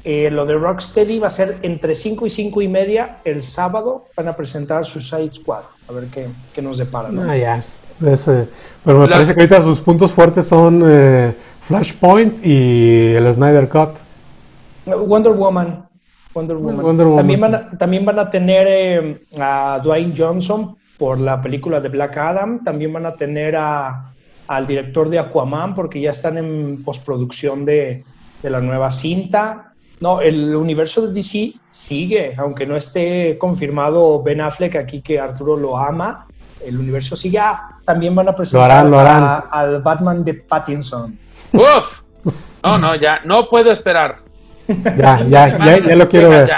B: eh, lo de Rocksteady va a ser entre 5 y 5 y media el sábado. Van a presentar su Side Squad. A ver qué, qué nos depara.
C: Ah, ya. pero me parece que ahorita sus puntos fuertes son eh, Flashpoint y el Snyder Cut.
B: Wonder Woman. Wonder Woman. También, van a, también van a tener eh, a Dwayne Johnson por la película de Black Adam. También van a tener a, al director de Aquaman porque ya están en postproducción de, de la nueva cinta. No, el universo de DC sigue, aunque no esté confirmado Ben Affleck aquí que Arturo lo ama. El universo sigue. Ah, también van a presentar al Batman de Pattinson.
A: Uf. No, no, ya no puedo esperar.
C: Ya, ya, ya, ya lo quiero ver.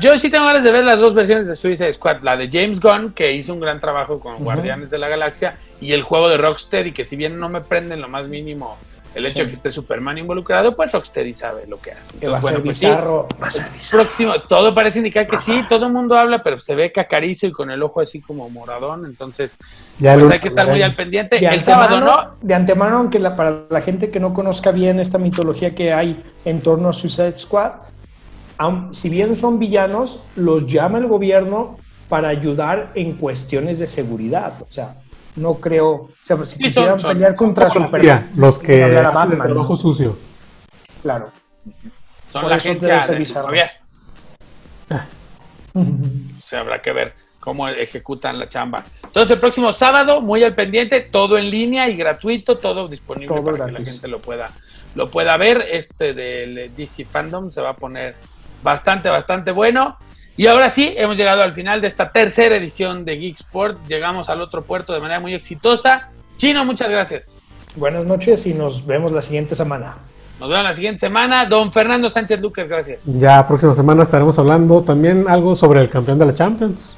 A: yo sí tengo ganas de ver las dos versiones de Suicide Squad, la de James Gunn, que hizo un gran trabajo con Guardianes de la Galaxia, y el juego de Rocksteady, que si bien no me prende lo más mínimo el hecho de que esté Superman involucrado, pues Rocksteady sabe lo que hace.
B: va, a ser pues bizarro, va a ser
A: Próximo, todo parece indicar que sí, todo el mundo habla, pero se ve cacarizo y con el ojo así como moradón, entonces ya pues hay que estar muy al pendiente.
B: De el sábado, ¿no? De antemano, aunque la, para la gente que no conozca bien esta mitología que hay en torno a Suicide Squad, si bien son villanos, los llama el gobierno para ayudar en cuestiones de seguridad. O sea, no creo. O sea, pues, si quisieran pelear contra Superman,
C: los que el trabajo sucio.
B: Claro.
A: Son la gente de Se habrá que ver cómo ejecutan la chamba. Entonces, el próximo sábado, muy al pendiente, todo en línea y gratuito, todo disponible para que la gente lo pueda, lo pueda ver. Este del DC Fandom se va a poner bastante, bastante bueno. Y ahora sí, hemos llegado al final de esta tercera edición de Geek Sport. Llegamos al otro puerto de manera muy exitosa. Chino, muchas gracias.
B: Buenas noches y nos vemos la siguiente semana.
A: Nos vemos la siguiente semana. Don Fernando Sánchez Lucas, gracias.
C: Ya, próxima semana estaremos hablando también algo sobre el campeón de la Champions.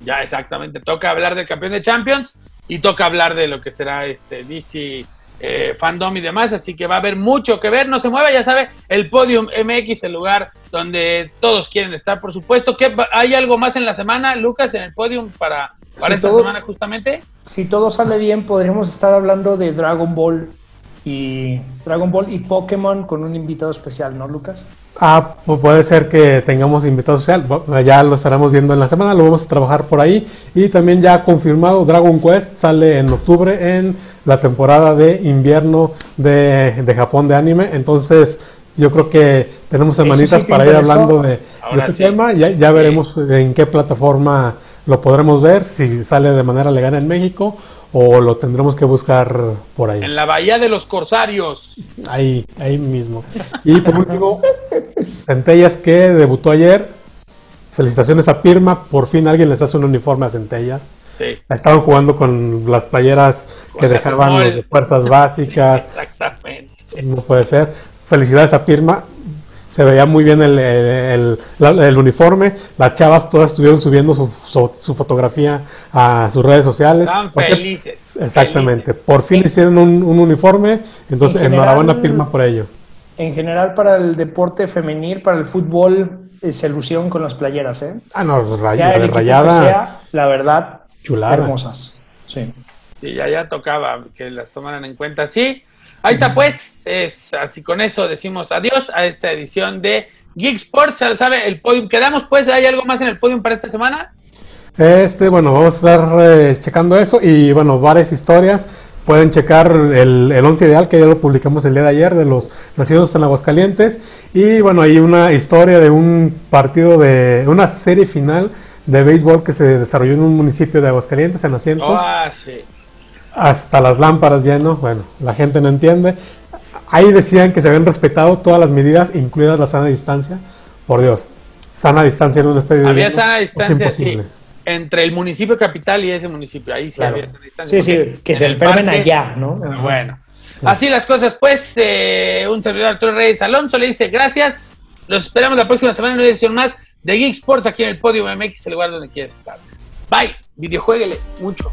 A: Ya, exactamente. Toca hablar del campeón de Champions y toca hablar de lo que será este DC eh, fandom y demás, así que va a haber mucho que ver, no se mueva, ya sabe, el Podium MX, el lugar donde todos quieren estar, por supuesto. que ¿Hay algo más en la semana, Lucas, en el Podium para, para esta semana justamente?
B: Si todo sale bien, podríamos estar hablando de Dragon Ball y Dragon Ball y Pokémon con un invitado especial, ¿no, Lucas?
C: Ah, puede ser que tengamos invitado especial. Ya lo estaremos viendo en la semana, lo vamos a trabajar por ahí. Y también ya confirmado, Dragon Quest sale en octubre en la temporada de invierno de, Japón de anime. Entonces, yo creo que tenemos semanitas para ir hablando de, ese tema. Ya, ya veremos en qué plataforma lo podremos ver, si sale de manera legal en México o lo tendremos que buscar por ahí.
A: En la Bahía de los Corsarios.
C: Ahí, ahí mismo. Y por último, Centellas que debutó ayer. Felicitaciones a Pirma, por fin alguien les hace un uniforme a Centellas. Estaban jugando con las playeras que dejaban los de fuerzas básicas. Exactamente. No puede ser. Felicidades a Pirma. Se veía muy bien el, el, uniforme. Las chavas todas estuvieron subiendo su, su, fotografía a sus redes sociales.
A: Estaban felices.
C: Exactamente. Por fin hicieron un, uniforme. Entonces, enhorabuena Pirma por ello.
B: En general, para el deporte femenil, para el fútbol, eh, se lucieron con las playeras, ¿eh?
C: Ah, no, rayadas.
B: la verdad,
C: Chulada.
B: Hermosas. Sí.
A: Sí, ya, ya tocaba que las tomaran en cuenta. Sí, ahí está pues. Es así con eso decimos adiós a esta edición de Geek Sports. ¿Sabe? El podium. Quedamos pues. ¿Hay algo más en el podium para esta semana?
C: Este, bueno, vamos a estar eh, checando eso y bueno, varias historias. Pueden checar el, el once ideal que ya lo publicamos el día de ayer de los nacidos en Aguascalientes. Y bueno, hay una historia de un partido de una serie final de béisbol que se desarrolló en un municipio de Aguascalientes, en Asientos.
A: Ah, sí.
C: Hasta las lámparas lleno, bueno, la gente no entiende. Ahí decían que se habían respetado todas las medidas, incluidas la sana distancia. Por Dios, sana distancia en un estadio.
A: Había sana distancia, sí. Entre el municipio capital y ese municipio, ahí sí había sana
B: distancia. Sí, sí, que se enfermen allá, ¿no?
A: Bueno, así las cosas, pues, eh, un servidor Arturo Reyes Alonso le dice gracias. Los esperamos la próxima semana en una edición más de Geek Sports aquí en el Podio MX, el lugar donde quieres estar. Bye, videojueguele mucho.